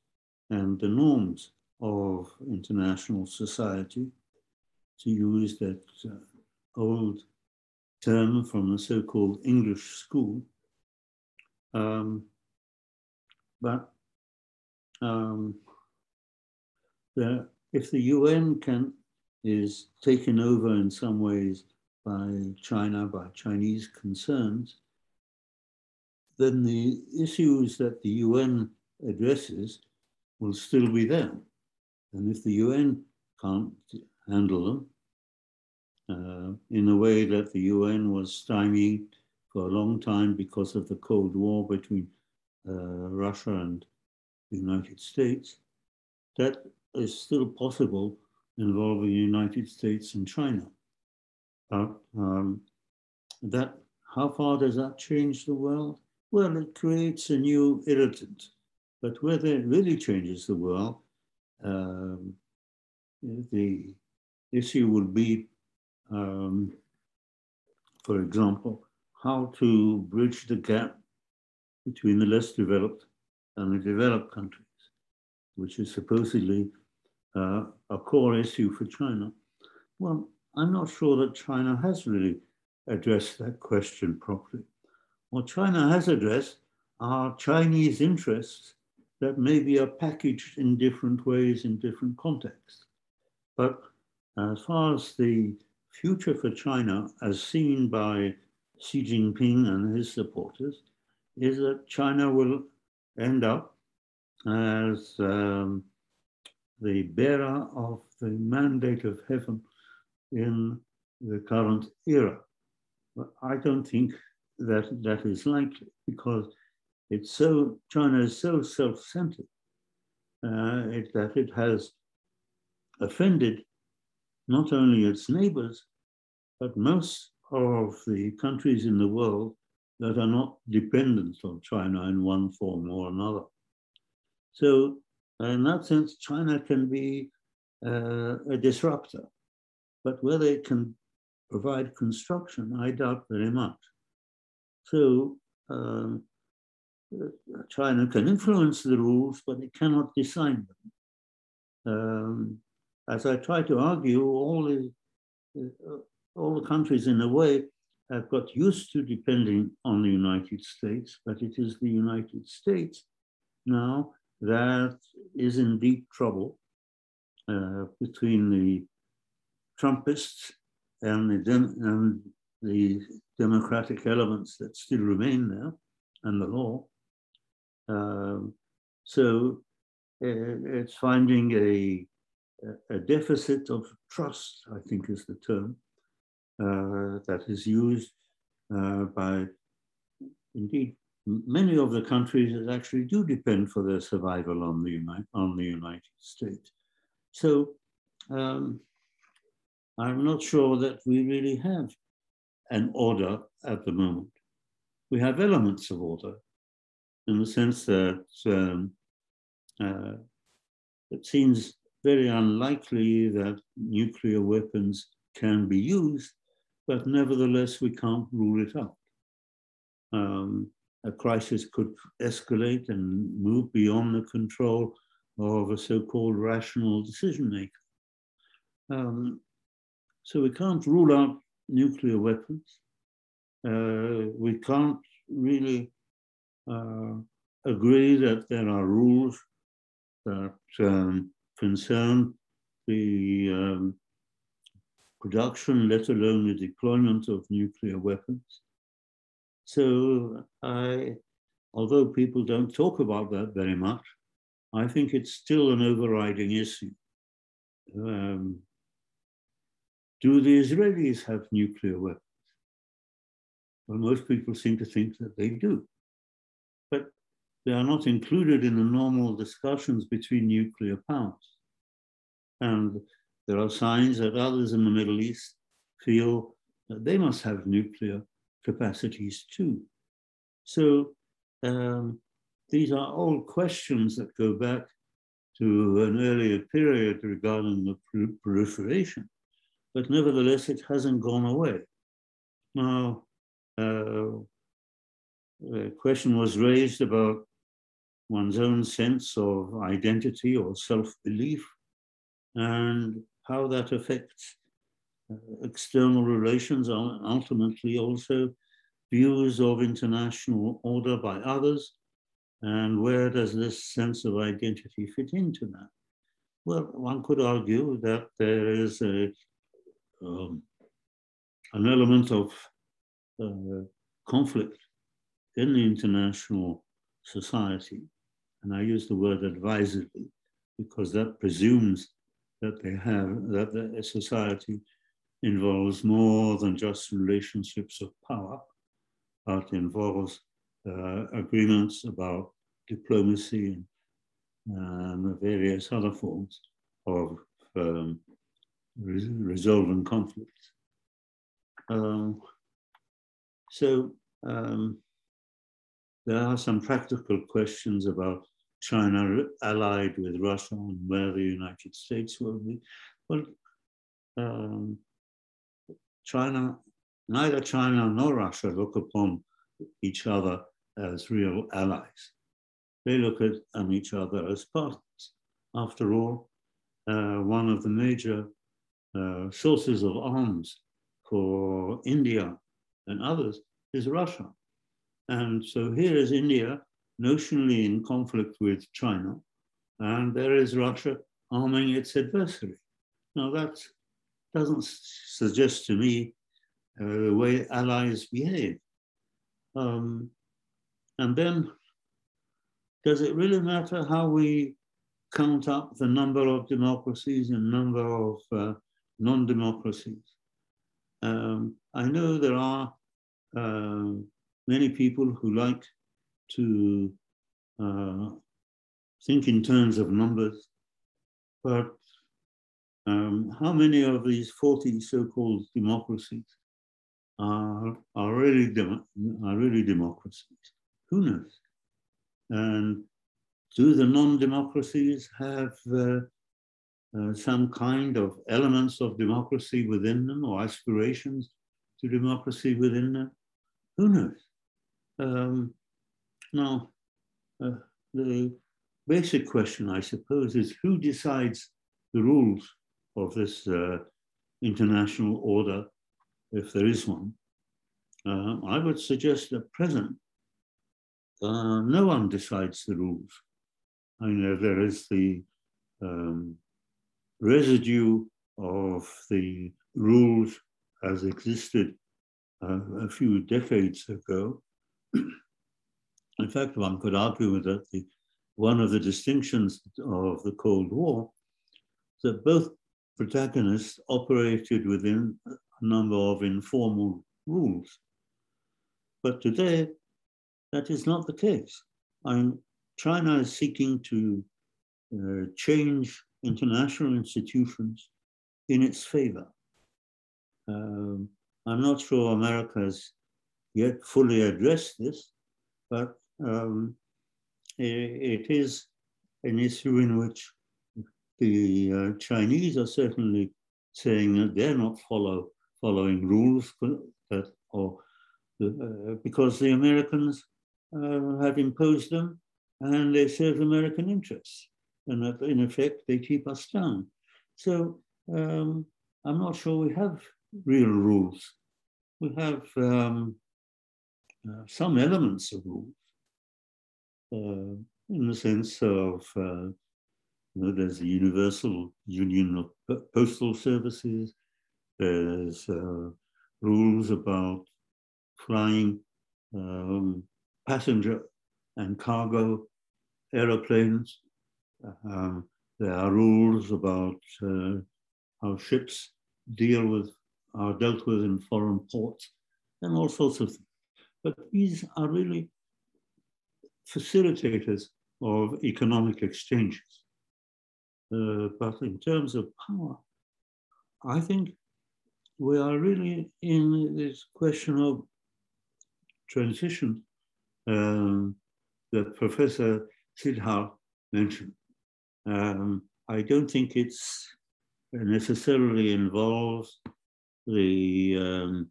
and the norms of international society, to use that uh, old term from the so-called English school. Um, but um, the, if the UN can is taken over in some ways by China, by Chinese concerns, then the issues that the UN addresses will still be there. And if the UN can't handle them uh, in a way that the UN was stymied for a long time because of the Cold War between uh, Russia and the United States, that is still possible involving the United States and China. But um, that, how far does that change the world? Well, it creates a new irritant. But whether it really changes the world, um, the issue would be, um, for example, how to bridge the gap between the less developed and the developed countries, which is supposedly uh, a core issue for China. Well, I'm not sure that China has really addressed that question properly. What China has addressed are Chinese interests that maybe are packaged in different ways in different contexts. But as far as the future for China, as seen by Xi Jinping and his supporters, is that China will end up as um, the bearer of the mandate of heaven in the current era. But I don't think that that is likely because it's so, China is so self-centered uh, it, that it has offended not only its neighbors, but most of the countries in the world that are not dependent on China in one form or another. So in that sense, China can be uh, a disruptor, but whether it can provide construction, I doubt very much. So um, China can influence the rules, but it cannot design them. Um, as I try to argue, all the, uh, all the countries in a way have got used to depending on the United States, but it is the United States now that is in deep trouble uh, between the Trumpists and the, dem- and the democratic elements that still remain there and the law. Um, so uh, it's finding a, a deficit of trust, I think is the term, that is used uh, by indeed many of the countries that actually do depend for their survival on the, United, on the United States. So um, I'm not sure that we really have an order at the moment. We have elements of order in the sense that um, uh, it seems very unlikely that nuclear weapons can be used, but nevertheless, we can't rule it out. Um, a crisis could escalate and move beyond the control of a so-called rational decision maker. Um, so we can't rule out nuclear weapons. Uh, we can't really uh, agree that there are rules that um, concern the um, production, let alone the deployment of nuclear weapons. So I, although people don't talk about that very much, I think it's still an overriding issue. Um, do the Israelis have nuclear weapons? Well, most people seem to think that they do. But they are not included in the normal discussions between nuclear powers. And there are signs that others in the Middle East feel that they must have nuclear capacities too. So um, these are all questions that go back to an earlier period regarding the proliferation, but nevertheless, it hasn't gone away. Now, uh, a question was raised about one's own sense of identity or self-belief and how that affects external relations are ultimately also views of international order by others, and where does this sense of identity fit into that? Well, one could argue that there is a, um, an element of uh, conflict in the international society, and I use the word advisedly because that presumes that they have that the society involves more than just relationships of power, but involves uh, agreements about diplomacy and, and, various other forms of um, resolving conflicts. Um, so um, there are some practical questions about China allied with Russia and where the United States will be. Well, um, China, neither China nor Russia look upon each other as real allies. They look at um, each other as partners. After all, uh, one of the major uh, sources of arms for India and others is Russia. And so here is India notionally in conflict with China, and there is Russia arming its adversary. Now that doesn't suggest to me uh, the way allies behave. Um, and then, does it really matter how we count up the number of democracies and number of uh, non-democracies? Um, I know there are uh, many people who like to uh, think in terms of numbers, but um, how many of these 40 so-called democracies are, are, really are really democracies? Who knows? And do the non-democracies have uh, uh, some kind of elements of democracy within them or aspirations to democracy within them? Who knows? Um, now, uh, the basic question, I suppose, is who decides the rules of this uh, international order, if there is one? Uh, I would suggest at present, uh, no one decides the rules. I know there is the um, residue of the rules as existed uh, a few decades ago. In fact, one could argue that the, one of the distinctions of the Cold War that both protagonists operated within a number of informal rules. But today, that is not the case. I China is seeking to uh, change international institutions in its favor. Um, I'm not sure America has yet fully addressed this, but um, it, is an issue in which the uh, Chinese are certainly saying that they're not follow, following rules or uh, because the Americans uh, have imposed them and they serve American interests. And that in effect, they keep us down. So um, I'm not sure we have real rules. We have um, uh, some elements of rules in the sense of, uh, you know, there's a universal union of postal services, there's uh, rules about flying um, passenger and cargo aeroplanes. Um, there are rules about uh, how ships deal with are dealt with in foreign ports and all sorts of things. But these are really facilitators of economic exchanges. Uh, but in terms of power, I think we are really in this question of transition um, that Professor Sidhar mentioned. Um, I don't think it's necessarily involves the um,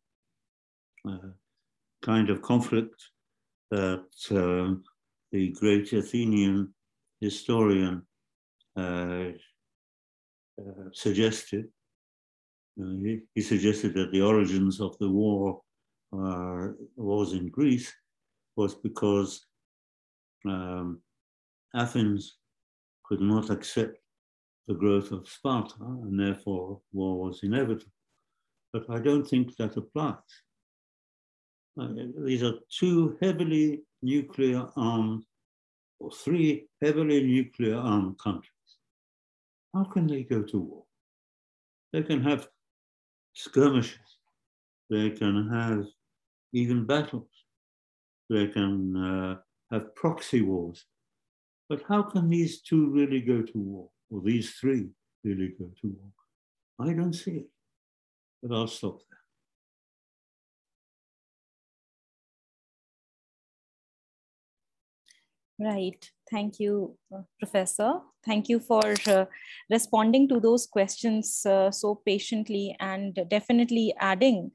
uh, kind of conflict that uh, the great Athenian historian uh, uh suggested. Uh, he, he, suggested that the origins of the war uh, was in Greece was because um, Athens could not accept the growth of Sparta, and therefore war was inevitable. But I don't think that applies. Uh, these are two heavily nuclear armed, or three heavily nuclear armed countries. How can they go to war? They can have skirmishes, they can have even battles, they can uh, have proxy wars. But how can these two really go to war? or these three really go to war. I don't see it. But I'll stop there. Right. Thank you, uh, Professor. Thank you for uh, responding to those questions uh, so patiently and definitely adding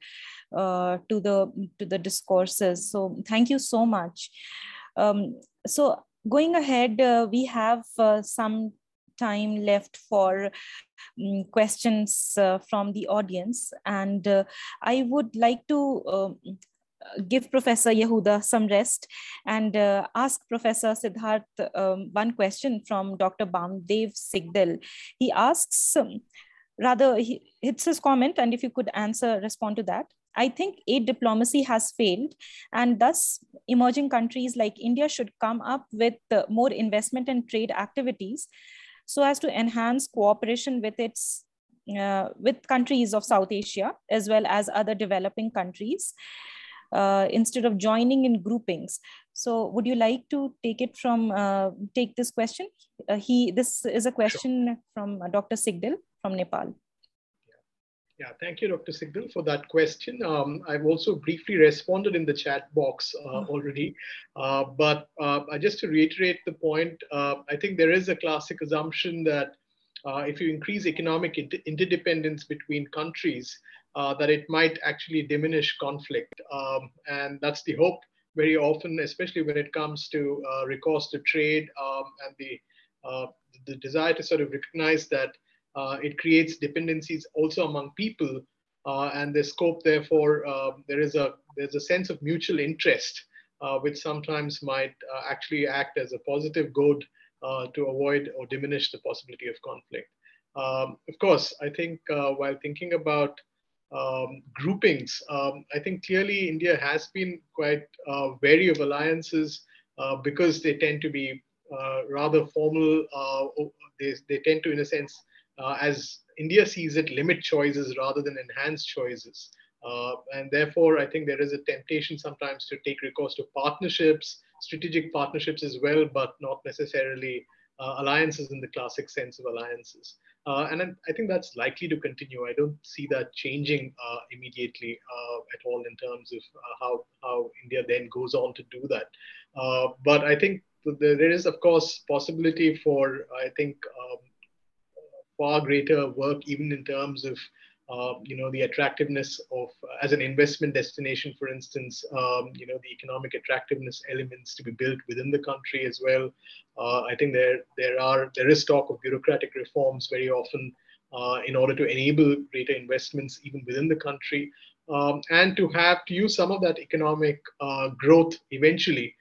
uh, to the to the discourses. So thank you so much. Um, so going ahead, uh, we have uh, some time left for um, questions from the audience, and I would like to um, give Professor Yahuda some rest and uh, ask Professor Siddharth um, one question from Dr. Bamdev Sigdel. He asks, um, rather, he, it's his comment, and if you could answer, respond to that. I think aid diplomacy has failed, and thus emerging countries like India should come up with uh, more investment and trade activities so as to enhance cooperation with its uh, with countries of South Asia as well as other developing countries uh, instead of joining in groupings. So would you like to take it from, uh, take this question? Uh, he, this is a question sure. from uh, Dr. Sigdel from Nepal. Yeah, thank you, Dr. Sigdel, for that question. Um, I've also briefly responded in the chat box uh, mm-hmm. already. Uh, but uh, just to reiterate the point, uh, I think there is a classic assumption that uh, if you increase economic interdependence between countries, uh, that it might actually diminish conflict. Um, and that's the hope very often, especially when it comes to uh, recourse to trade um, and the, uh, the desire to sort of recognize that uh, it creates dependencies also among people. Uh, and the scope, therefore, um, there is a there's a sense of mutual interest, which sometimes might actually act as a positive good to avoid or diminish the possibility of conflict. Um, of course, I think while thinking about um, groupings. Um, I think clearly India has been quite uh, wary of alliances uh, because they tend to be uh, rather formal. Uh, they, they tend to, in a sense, uh, as India sees it, limit choices rather than enhance choices. Uh, and therefore, I think there is a temptation sometimes to take recourse to partnerships, strategic partnerships as well, but not necessarily alliances in the classic sense of alliances. Uh, and I think that's likely to continue. I don't see that changing uh, immediately uh, at all in terms of uh, how, how India then goes on to do that. Uh, but I think there is, of course, possibility for, I think, um, far greater work, even in terms of uh, you know the attractiveness of uh, as an investment destination for instance um, you know the economic attractiveness elements to be built within the country as well. Uh, i think there there are there is talk of bureaucratic reforms very often uh, in order to enable greater investments even within the country. Um, and to have to use some of that economic uh, growth eventually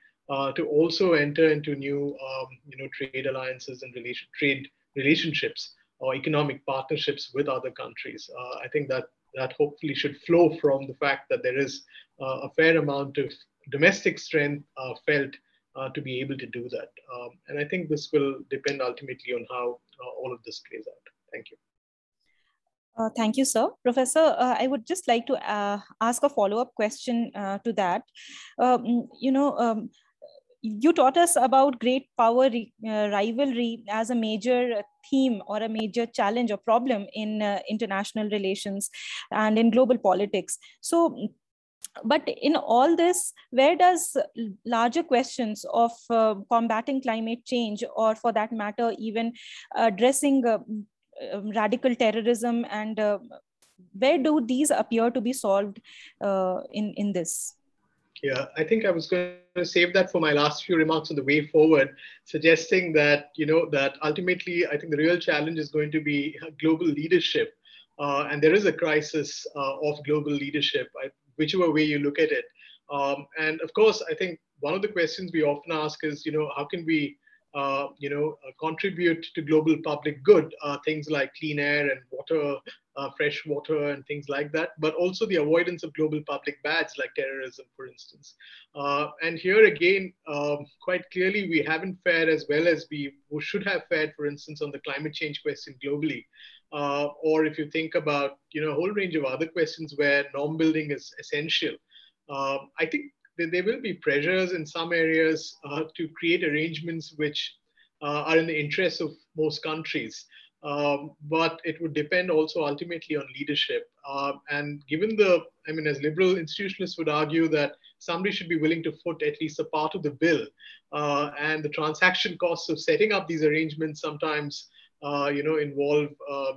to also enter into new um, you know trade alliances and relation trade relationships or economic partnerships with other countries. Uh, I think that that hopefully should flow from the fact that there is uh, a fair amount of domestic strength uh, felt uh, to be able to do that. Um, and I think this will depend ultimately on how uh, all of this plays out. Thank you. Uh, thank you, sir. Professor, uh, I would just like to uh, ask a follow-up question to that. Um, you know, um, you taught us about great power uh, rivalry as a major theme or a major challenge or problem in uh, international relations and in global politics. So but in all this where does larger questions of uh, combating climate change or for that matter even addressing uh, um, radical terrorism and uh, where do these appear to be solved uh, in in this yeah, I think I was going to save that for my last few remarks on the way forward, suggesting that you know that ultimately I think the real challenge is going to be global leadership, uh, and there is a crisis uh, of global leadership, whichever way you look at it. Um, and of course, I think one of the questions we often ask is, you know, how can we uh, you know, uh, contribute to global public good, uh, things like clean air and water, uh, fresh water and things like that, but also the avoidance of global public bads like terrorism, for instance. Uh, and here again, um, quite clearly, we haven't fared as well as we should have fared, for instance, on the climate change question globally. Uh, or if you think about, you know, a whole range of other questions where norm building is essential. Um, I think there will be pressures in some areas uh, to create arrangements which uh, are in the interests of most countries. Um, but it would depend also ultimately on leadership. Uh, and given the, I mean, as liberal institutionalists would argue that somebody should be willing to foot at least a part of the bill. Uh, and the transaction costs of setting up these arrangements sometimes, uh, you know, involve uh,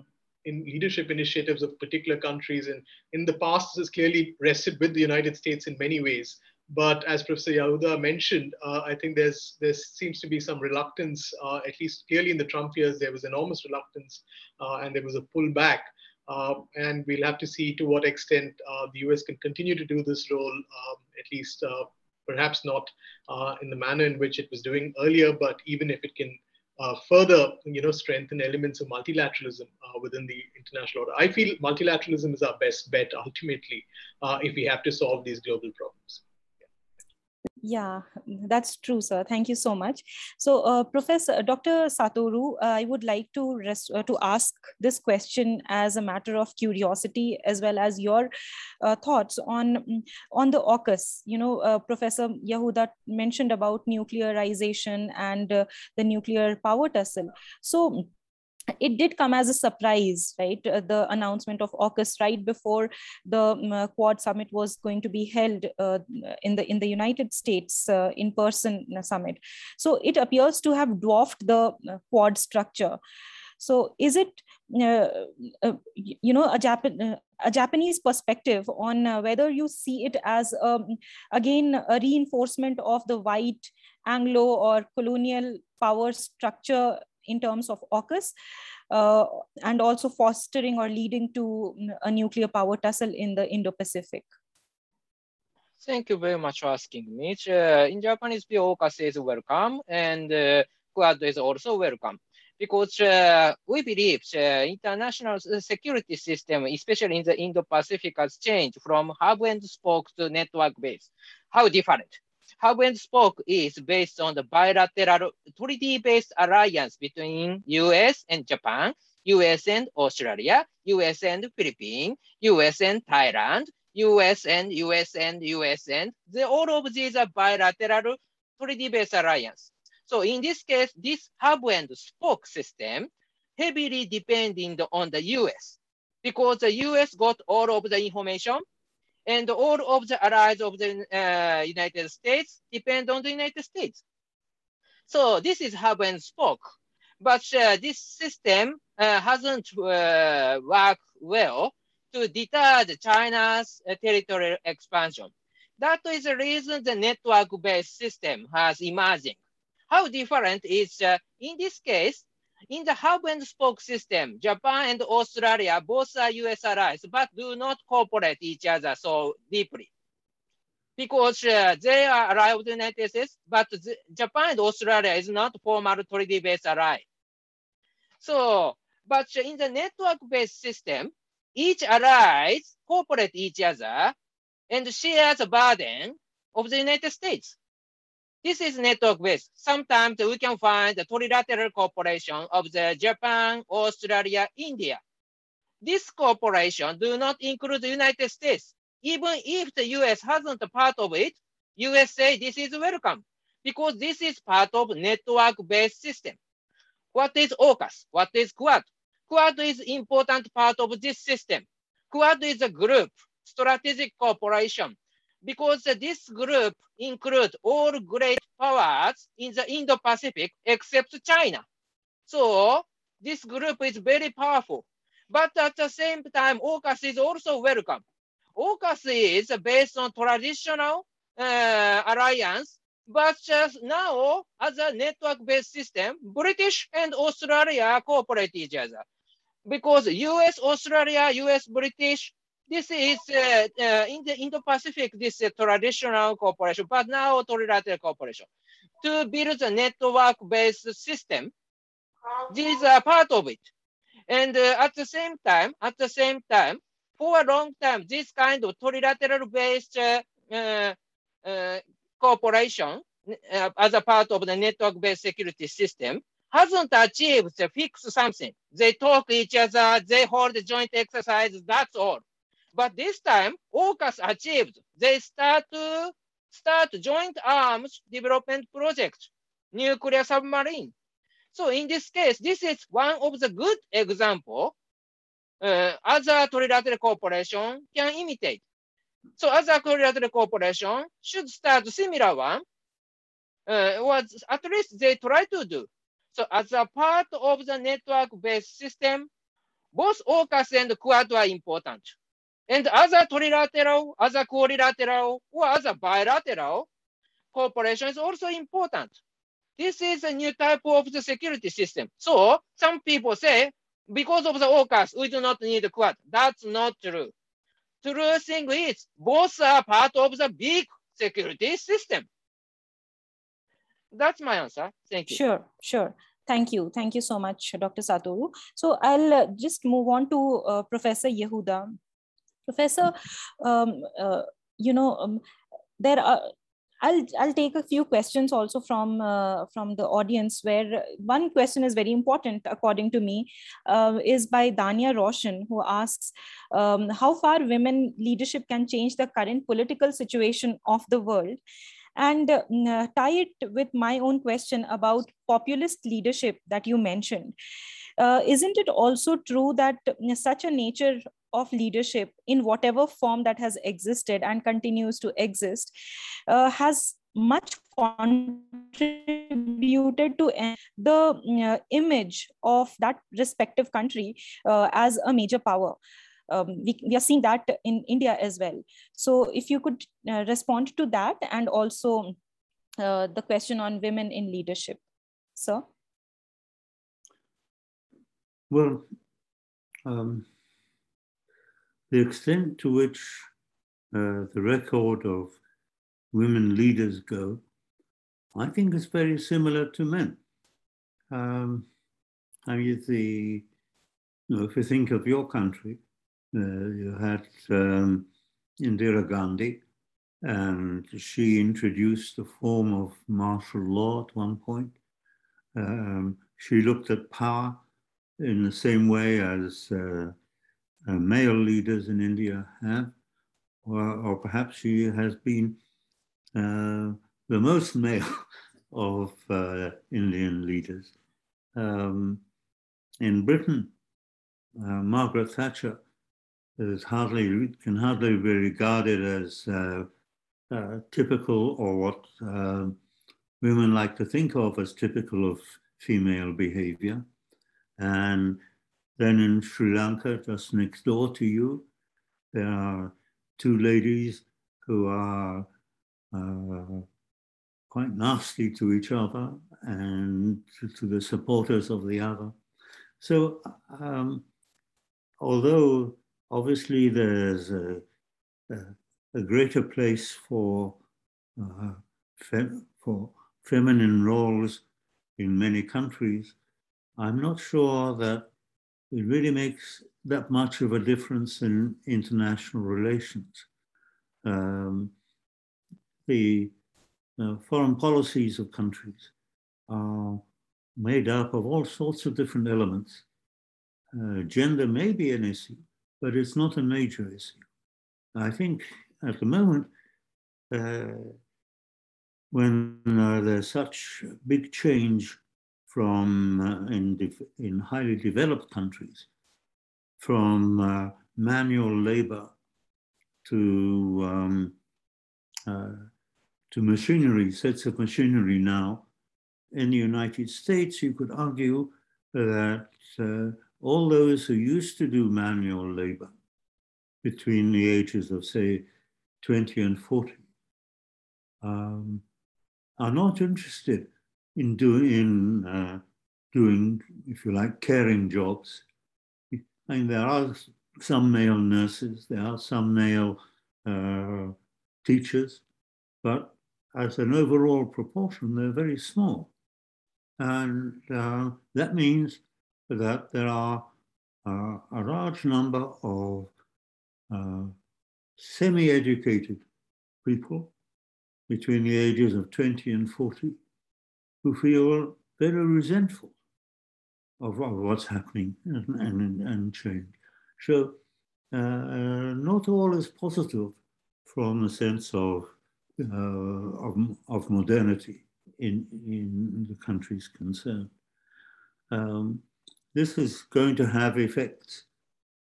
in leadership initiatives of particular countries. And in the past, this has clearly rested with the United States in many ways. But as Professor Yahuda mentioned, uh, I think there's there seems to be some reluctance, uh, at least clearly in the Trump years, there was enormous reluctance uh, and there was a pullback. Uh, and we'll have to see to what extent uh, the US can continue to do this role, um, at least uh, perhaps not in the manner in which it was doing earlier, but even if it can uh, further, you know, strengthen elements of multilateralism uh, within the international order. I feel multilateralism is our best bet ultimately uh, if we have to solve these global problems. Yeah, that's true, sir. Thank you so much. So, uh, Professor Dr. Satoru, uh, I would like to rest, uh, to ask this question as a matter of curiosity, as well as your uh, thoughts on on the AUKUS. You know, uh, Professor Yahuda mentioned about nuclearization and uh, the nuclear power tussle. So it did come as a surprise, right? Uh, the announcement of AUKUS right before the um, uh, Quad summit was going to be held uh, in the in the United States uh, in person summit. So it appears to have dwarfed the uh, Quad structure. So is it, uh, you know, a, Japan, a Japanese perspective on whether you see it as, um, again, a reinforcement of the white Anglo or colonial power structure in terms of AUKUS, uh, and also fostering or leading to a nuclear power tussle in the Indo-Pacific? Thank you very much for asking me. Uh, in Japanese AUKUS is welcome and uh, Quad is also welcome because uh, we believe uh, international security system, especially in the Indo-Pacific, has changed from hub and spoke to network base. How different? Hub and spoke is based on the bilateral treaty-based alliance between US and Japan, US and Australia, US and Philippines, US and Thailand, US and US and US and the, all of these are bilateral treaty-based alliance. So in this case, this hub and spoke system heavily depending on the US because the US got all of the information and all of the allies of the uh, United States depend on the United States. So this is hub and spoke, but uh, this system uh, hasn't uh, worked well to deter the China's uh, territorial expansion. That is the reason the network-based system has emerging. How different is, uh, in this case, in the hub and spoke system, Japan and Australia both are US allies, but do not cooperate each other so deeply. Because uh, they are allies of the United States, but the, Japan and Australia is not formal treaty-based ally. So, but in the network-based system, each allies cooperate each other and share the burden of the United States. This is network based. Sometimes we can find the trilateral cooperation of the Japan, Australia, India. This cooperation do not include the United States. Even if the US hasn't part of it, USA, this is welcome because this is part of network-based system. What is AUKUS? What is Quad? Quad is important part of this system. Quad is a group, strategic cooperation because this group includes all great powers in the Indo-Pacific except China. So this group is very powerful. But at the same time, AUKUS is also welcome. AUKUS is based on traditional uh, alliance, but just now as a network-based system, British and Australia cooperate each other. Because US, Australia, US, British, this is uh, uh, in the Indo-Pacific, this is traditional cooperation, but now trilateral cooperation. To build a network-based system, these are part of it. And uh, at the same time, at the same time, for a long time, this kind of trilateral-based uh, uh, uh, cooperation as a part of the network-based security system hasn't achieved to fix something. They talk each other, they hold joint exercise, that's all. But this time, AUKUS achieved. They start to start joint arms development project, nuclear submarine. So in this case, this is one of the good example uh, other trilateral cooperation can imitate. So other trilateral cooperation should start similar one, uh, at least they try to do. So as a part of the network-based system, both AUKUS and QUAD are important. And other trilateral, other quadrilateral, or other bilateral cooperation is also important. This is a new type of the security system. So some people say, because of the AUKUS, we do not need a QUAD. That's not true. True thing is, both are part of the big security system. That's my answer. Thank you. Sure, sure. Thank you. Thank you so much, Dr. Satoru. So I'll uh, just move on to uh, Professor Yahuda. Professor, um, uh, you know, um, there are I'll I'll take a few questions also from uh, from the audience. Where one question is very important, according to me, uh, is by Dania Roshan, who asks um, how far women leadership can change the current political situation of the world, and uh, tie it with my own question about populist leadership that you mentioned. Uh, isn't it also true that such a nature of leadership in whatever form that has existed and continues to exist uh, has much contributed to the uh, image of that respective country uh, as a major power. Um, we, we are seeing that in India as well. So if you could uh, respond to that and also uh, the question on women in leadership. Sir? Well, um, the extent to which uh, the record of women leaders go, I think is very similar to men. Um, I mean, the, you know, if you think of your country, uh, you had um, Indira Gandhi, and she introduced a form of martial law at one point. Um, she looked at power in the same way as uh, uh, male leaders in India have, or, or perhaps she has been uh, the most male of uh, Indian leaders. Um, in Britain, uh, Margaret Thatcher is hardly can hardly be regarded as uh, uh, typical or what women like to think of as typical of female behavior. And then in Sri Lanka, just next door to you, there are two ladies who are uh, quite nasty to each other and to, the supporters of the other. So, um, although obviously there's a, a, a greater place for uh, fem for feminine roles in many countries, I'm not sure that it really makes that much of a difference in international relations. Um, the uh, foreign policies of countries are made up of all sorts of different elements. Uh, gender may be an issue, but it's not a major issue. I think at the moment, uh, when uh, there's such big change from uh, in, in highly developed countries, from uh, manual labor to um, uh, to machinery, sets of machinery now. In the United States, you could argue that uh, all those who used to do manual labor between the ages of, say, 20 and 40 um, are not interested in doing, in, uh, doing, if you like, caring jobs. I mean, there are some male nurses, there are some male uh, teachers, but as an overall proportion, they're very small. And uh, that means that there are uh, a large number of uh, semi-educated people between the ages of 20 and 40 who feel very resentful of, of what's happening and, and, and change. So uh, not all is positive from the sense of, uh, of, of, modernity in, in the countries concerned. um, this is going to have effects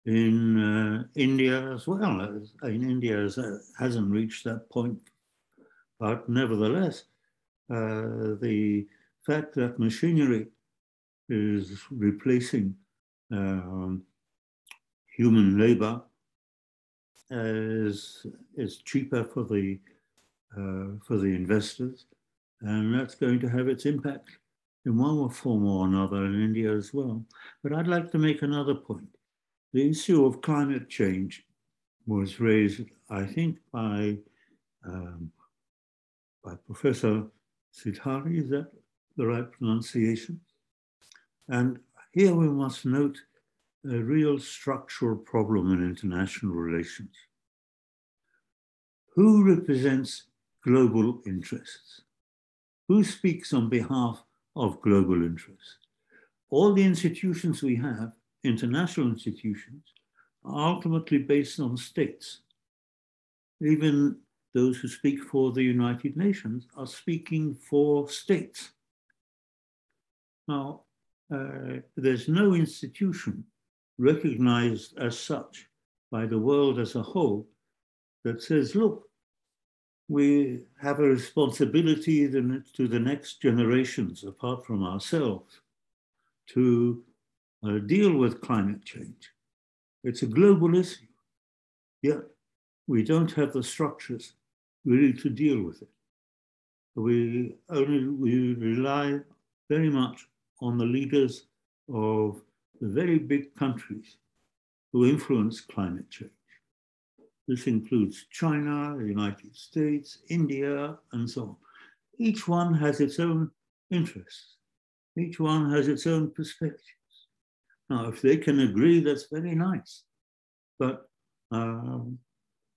in uh, India as well. In India has, uh, hasn't reached that point, but nevertheless, uh, the fact that machinery is replacing um, human labor is, is cheaper for the, uh, for the investors, and that's going to have its impact in one form or another in India as well. But I'd like to make another point. The issue of climate change was raised, I think, by, um, by Professor Sidhari, is that the right pronunciation? And here we must note a real structural problem in international relations. Who represents global interests? Who speaks on behalf of global interests? All the institutions we have, international institutions, are ultimately based on states. Even those who speak for the United Nations are speaking for states. Now, uh, there's no institution recognized as such by the world as a whole that says, look, we have a responsibility to the next generations, apart from ourselves, to uh, deal with climate change. It's a global issue, yet we don't have the structures really to deal with it. We only we rely very much on the leaders of the very big countries who influence climate change. This includes China, the United States, India, and so on. Each one has its own interests. Each one has its own perspectives. Now, if they can agree, that's very nice. But um,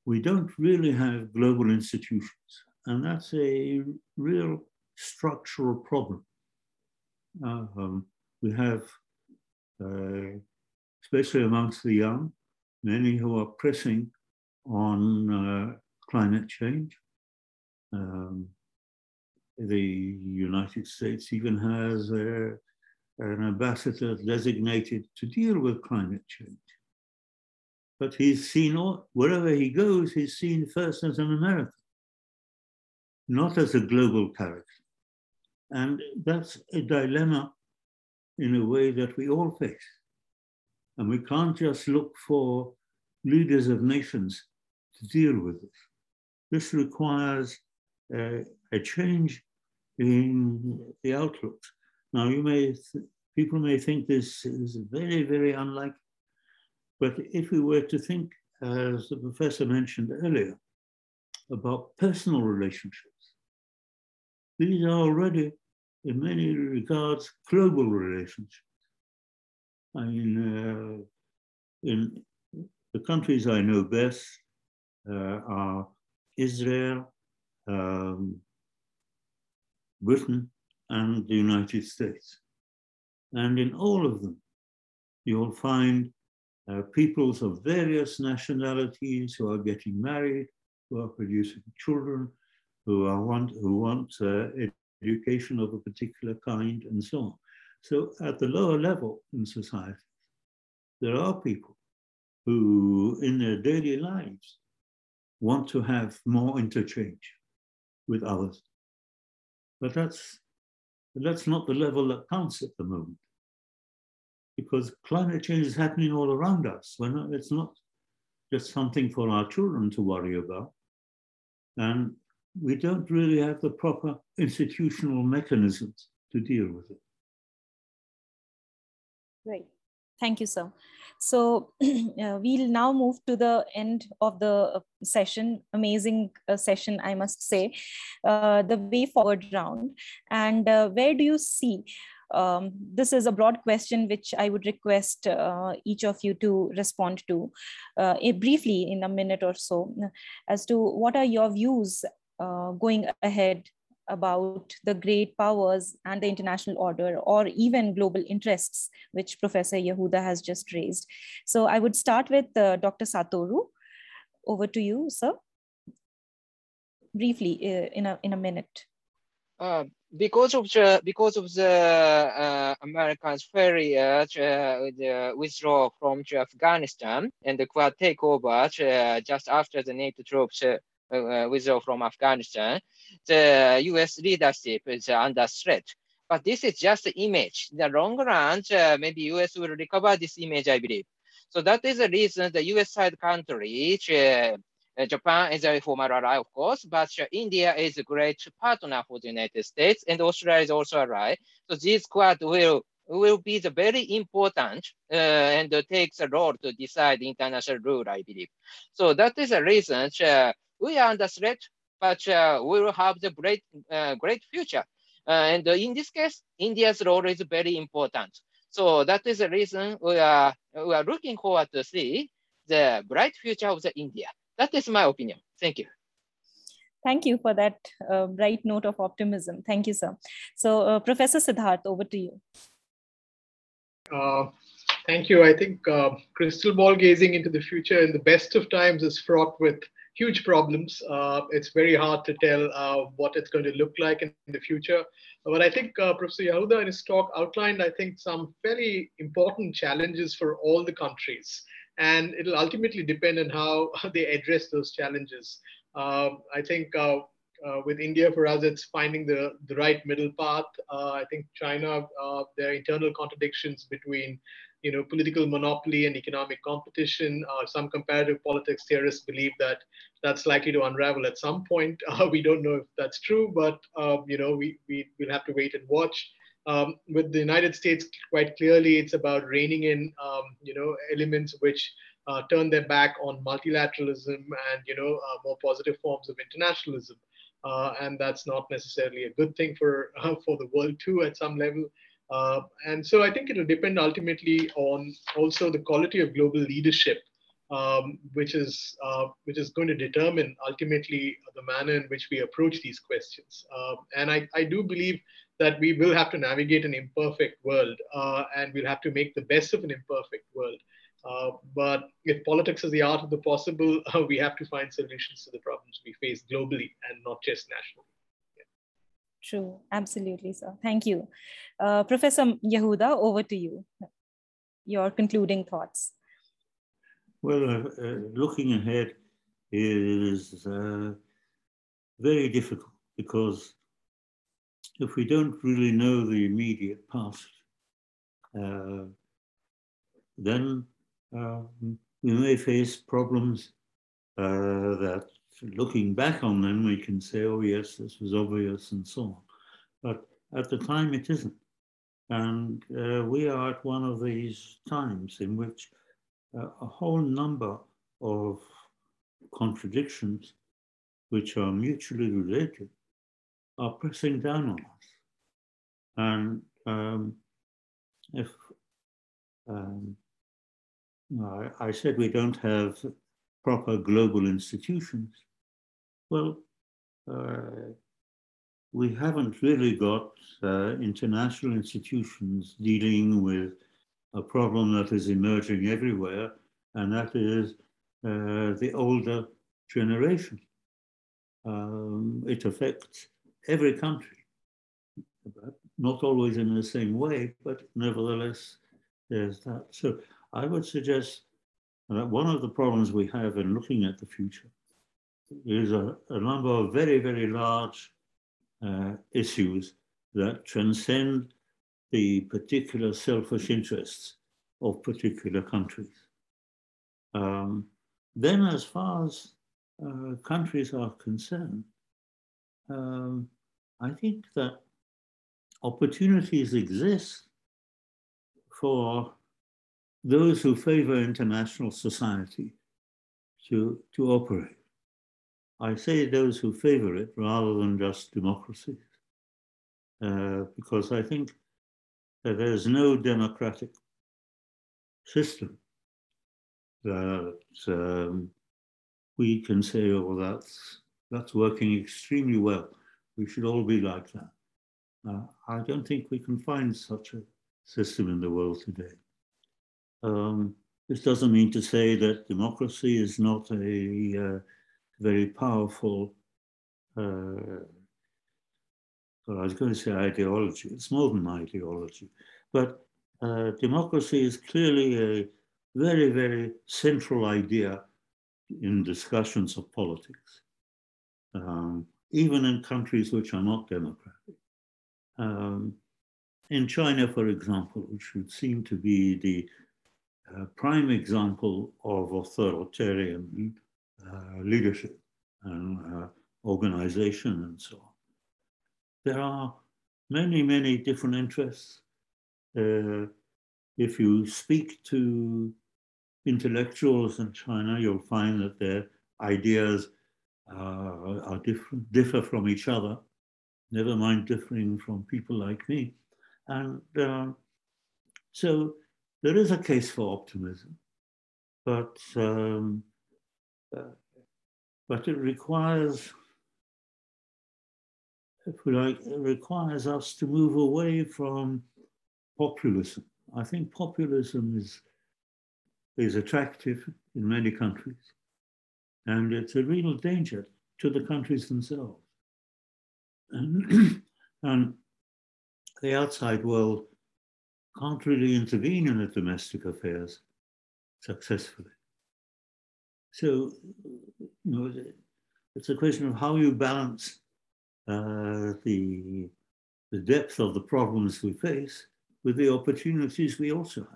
we don't really have global institutions. And that's a real structural problem. Uh, um, we have, uh, especially amongst the young, many who are pressing on uh, climate change. Um, the United States even has a, an ambassador designated to deal with climate change. But he's seen, all, wherever he goes, he's seen first as an American, not as a global character. And that's a dilemma in a way that we all face. And we can't just look for leaders of nations to deal with this. This requires uh, a change in the outlook. Now, you may people may think this is very, very unlikely, but if we were to think, as the professor mentioned earlier, about personal relationships, these are already, in many regards, global relationships. I mean, uh, in the countries I know best, uh, are Israel, um, Britain, and the United States. And in all of them, you'll find uh, peoples of various nationalities who are getting married, who are producing children, who are want who want uh, education of a particular kind, and so on. So at the lower level in society, there are people who, in their daily lives, want to have more interchange with others. But that's, that's not the level that counts at the moment. Because climate change is happening all around us. Not, it's not just something for our children to worry about. And we don't really have the proper institutional mechanisms to deal with it. Right. Thank you, sir. So uh, we'll now move to the end of the uh, session, amazing uh, session, I must say, uh, the way forward round. And uh, where do you see um, this is a broad question which I would request uh, each of you to respond to uh, briefly in a minute or so as to what are your views uh, going ahead about the great powers and the international order or even global interests, which Professor Yahuda has just raised. So I would start with uh, Dr. Satoru. Over to you, sir. Briefly, uh, in, a, in a minute. uh, because of the because of the uh, Americans' failure to uh, withdraw from Afghanistan and the Quad takeover uh, just after the NATO troops uh, uh, withdraw from Afghanistan, the U.S. leadership is under threat. But this is just the image. In the long run, maybe U.S. will recover this image, I believe. So that is the reason the US side countries uh, Japan is a former ally, of course, but uh, India is a great partner for the United States, and Australia is also a ally. So this quad will will be the very important uh, and uh, takes a role to decide international rule, I believe. So that is a reason uh, we are under threat, but uh, we will have the great great future. and in this case, India's role is very important. So that is the reason we are we are looking forward to see the bright future of the India. That is my opinion. Thank you. Thank you for that uh, bright note of optimism. Thank you, sir. So, uh, Professor Siddharth, over to you. Uh, thank you. I think uh, crystal ball gazing into the future in the best of times is fraught with huge problems. Uh, it's very hard to tell uh, what it's going to look like in, in the future. But I think Professor Yahuda in his talk outlined, I think, some very important challenges for all the countries and it'll ultimately depend on how they address those challenges. Uh, I think uh, uh, with India, for us, it's finding the, the right middle path. Uh, I think China, uh, there internal contradictions between you know, political monopoly and economic competition. Uh, some comparative politics theorists believe that that's likely to unravel at some point. we don't know if that's true, but you know, we, we, we'll have to wait and watch. Um, with the United States, quite clearly, it's about reining in, um, you know, elements which uh, turn their back on multilateralism and, you know, uh, more positive forms of internationalism. Uh, and that's not necessarily a good thing for for the world too, at some level. Uh, and so I think it will depend ultimately on also the quality of global leadership, um, which is uh, which is going to determine ultimately the manner in which we approach these questions. And I, I do believe that we will have to navigate an imperfect world uh, and we'll have to make the best of an imperfect world. Uh, but if politics is the art of the possible, uh, we have to find solutions to the problems we face globally and not just nationally. True, absolutely, sir. Thank you. Uh, Professor Yahuda, over to you. Your concluding thoughts. Well, uh, uh, looking ahead is very difficult because if we don't really know the immediate past, uh, then um, we may face problems uh, that looking back on them, we can say, oh yes, this was obvious and so on. But at the time it isn't. And uh, we are at one of these times in which uh, a whole number of contradictions, which are mutually related, are pressing down on us. And um, if um, I, I said we don't have proper global institutions, well, uh, we haven't really got uh, international institutions dealing with a problem that is emerging everywhere, and that is uh, the older generation. Um, it affects every country, not always in the same way, but nevertheless, there's that. So I would suggest that one of the problems we have in looking at the future is a, a number of very, very large uh, issues that transcend the particular selfish interests of particular countries. Um, then, as far as uh, countries are concerned, um, I think that opportunities exist for those who favor international society to, to operate. I say those who favor it rather than just democracies, uh, because I think that there's no democratic system that um, we can say, oh, that's, that's working extremely well. We should all be like that. Uh, I don't think we can find such a system in the world today. Um, this doesn't mean to say that democracy is not a uh, very powerful uh, well, I was going to say ideology, it's more than ideology, but uh, democracy is clearly a very, very central idea in discussions of politics, um, even in countries which are not democratic. Um, in China, for example, which would seem to be the uh, prime example of authoritarian uh, leadership and uh, organization and so on. There are many, many different interests. Uh, if you speak to intellectuals in China, you'll find that their ideas uh, are different, differ from each other, never mind differing from people like me. And uh, so there is a case for optimism, but um, uh, but it requires, if we like, it requires us to move away from populism. I think populism is is attractive in many countries, and it's a real danger to the countries themselves. And, and the outside world can't really intervene in the domestic affairs successfully. So, you know, it's a question of how you balance uh, the, the depth of the problems we face with the opportunities we also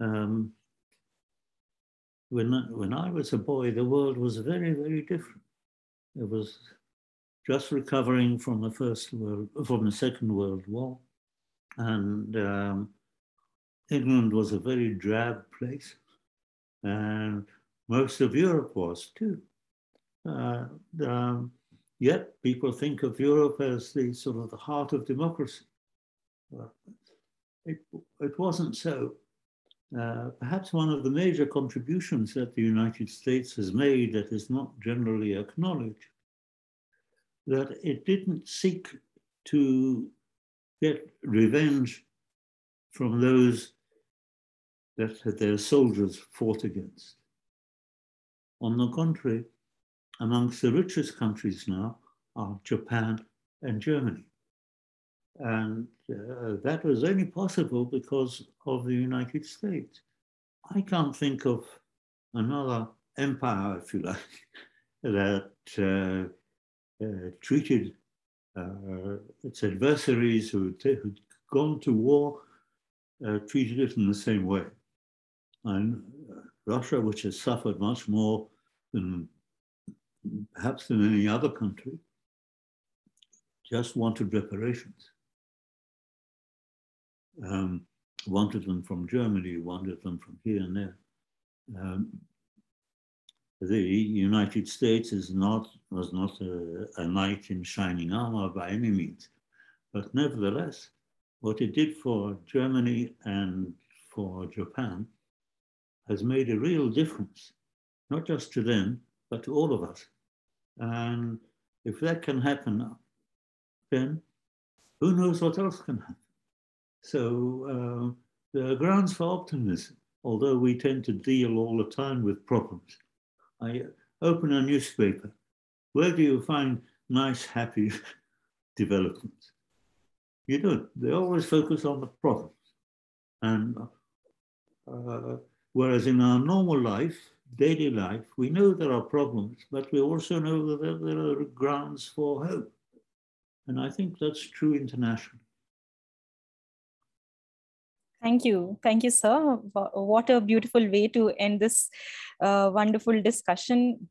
have. Um, when, when I was a boy, the world was very, very different. It was just recovering from the first world, from the second world war. And um, England was a very drab place. And most of Europe was too. Uh, um, yet people think of Europe as the sort of the heart of democracy. Well, it, it wasn't so. Uh, perhaps one of the major contributions that the United States has made that is not generally acknowledged that it didn't seek to get revenge from those that their soldiers fought against. On the contrary, amongst the richest countries now are Japan and Germany. And uh, that was only possible because of the United States. I can't think of another empire, if you like, that uh, uh, treated uh, its adversaries who had gone to war, uh, treated it in the same way. And Russia, which has suffered much more than perhaps than any other country, just wanted reparations. Um, wanted them from Germany, wanted them from here and there. Um, the United States is not, was not a, a knight in shining armor by any means. But nevertheless, what it did for Germany and for Japan has made a real difference, not just to them, but to all of us. And if that can happen, then who knows what else can happen? So uh, there are grounds for optimism, although we tend to deal all the time with problems. I open a newspaper. Where do you find nice, happy developments? You don't. They always focus on the problems. And uh, whereas in our normal life, daily life, we know there are problems, but we also know that there are grounds for hope. And I think that's true internationally. Thank you. Thank you, sir. What a beautiful way to end this uh, wonderful discussion.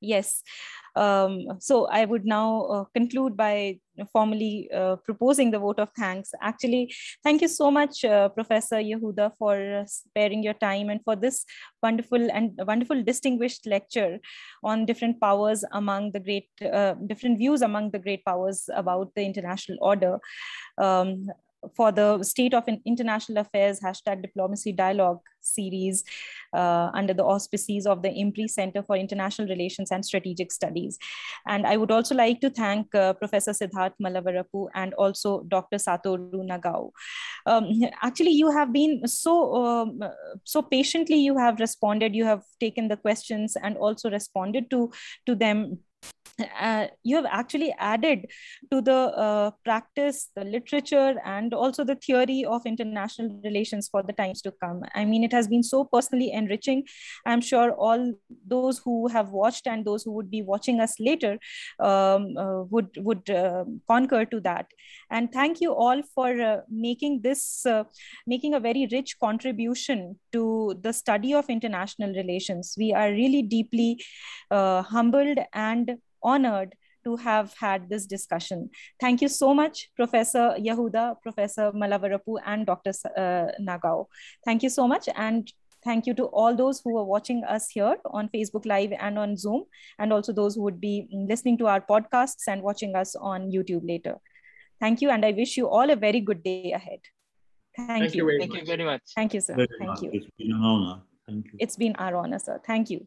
Yes. Um, so I would now uh, conclude by formally uh, proposing the vote of thanks. Actually, thank you so much, uh, Professor Yahuda, for sparing your time and for this wonderful and wonderful distinguished lecture on different powers among the great, uh, different views among the great powers about the international order. Um, for the State of International Affairs hashtag diplomacy dialogue series uh, under the auspices of the IMPRI Center for International Relations and Strategic Studies. And I would also like to thank uh, Professor Siddharth Mallavarapu and also Dr. Satoru Nagao. Um, actually, you have been so, um, so patiently you have responded, you have taken the questions and also responded to, to them uh, you have actually added to the uh, practice, the literature, and also the theory of international relations for the times to come. I mean, it has been so personally enriching. I'm sure all those who have watched and those who would be watching us later um, uh, would would uh, concur to that. And thank you all for uh, making this uh, making a very rich contribution to the study of international relations. We are really deeply humbled and honored to have had this discussion. Thank you so much, Professor Yahuda, Professor Mallavarapu, and Dr. Uh, Nagao. Thank you so much. And thank you to all those who are watching us here on Facebook Live and on Zoom, and also those who would be listening to our podcasts and watching us on YouTube later. Thank you, and I wish you all a very good day ahead. Thank, thank you. you. Thank much. you very much. Thank you, sir. Very thank much. you. It's been an honor. Thank you. It's been our honor, sir. Thank you.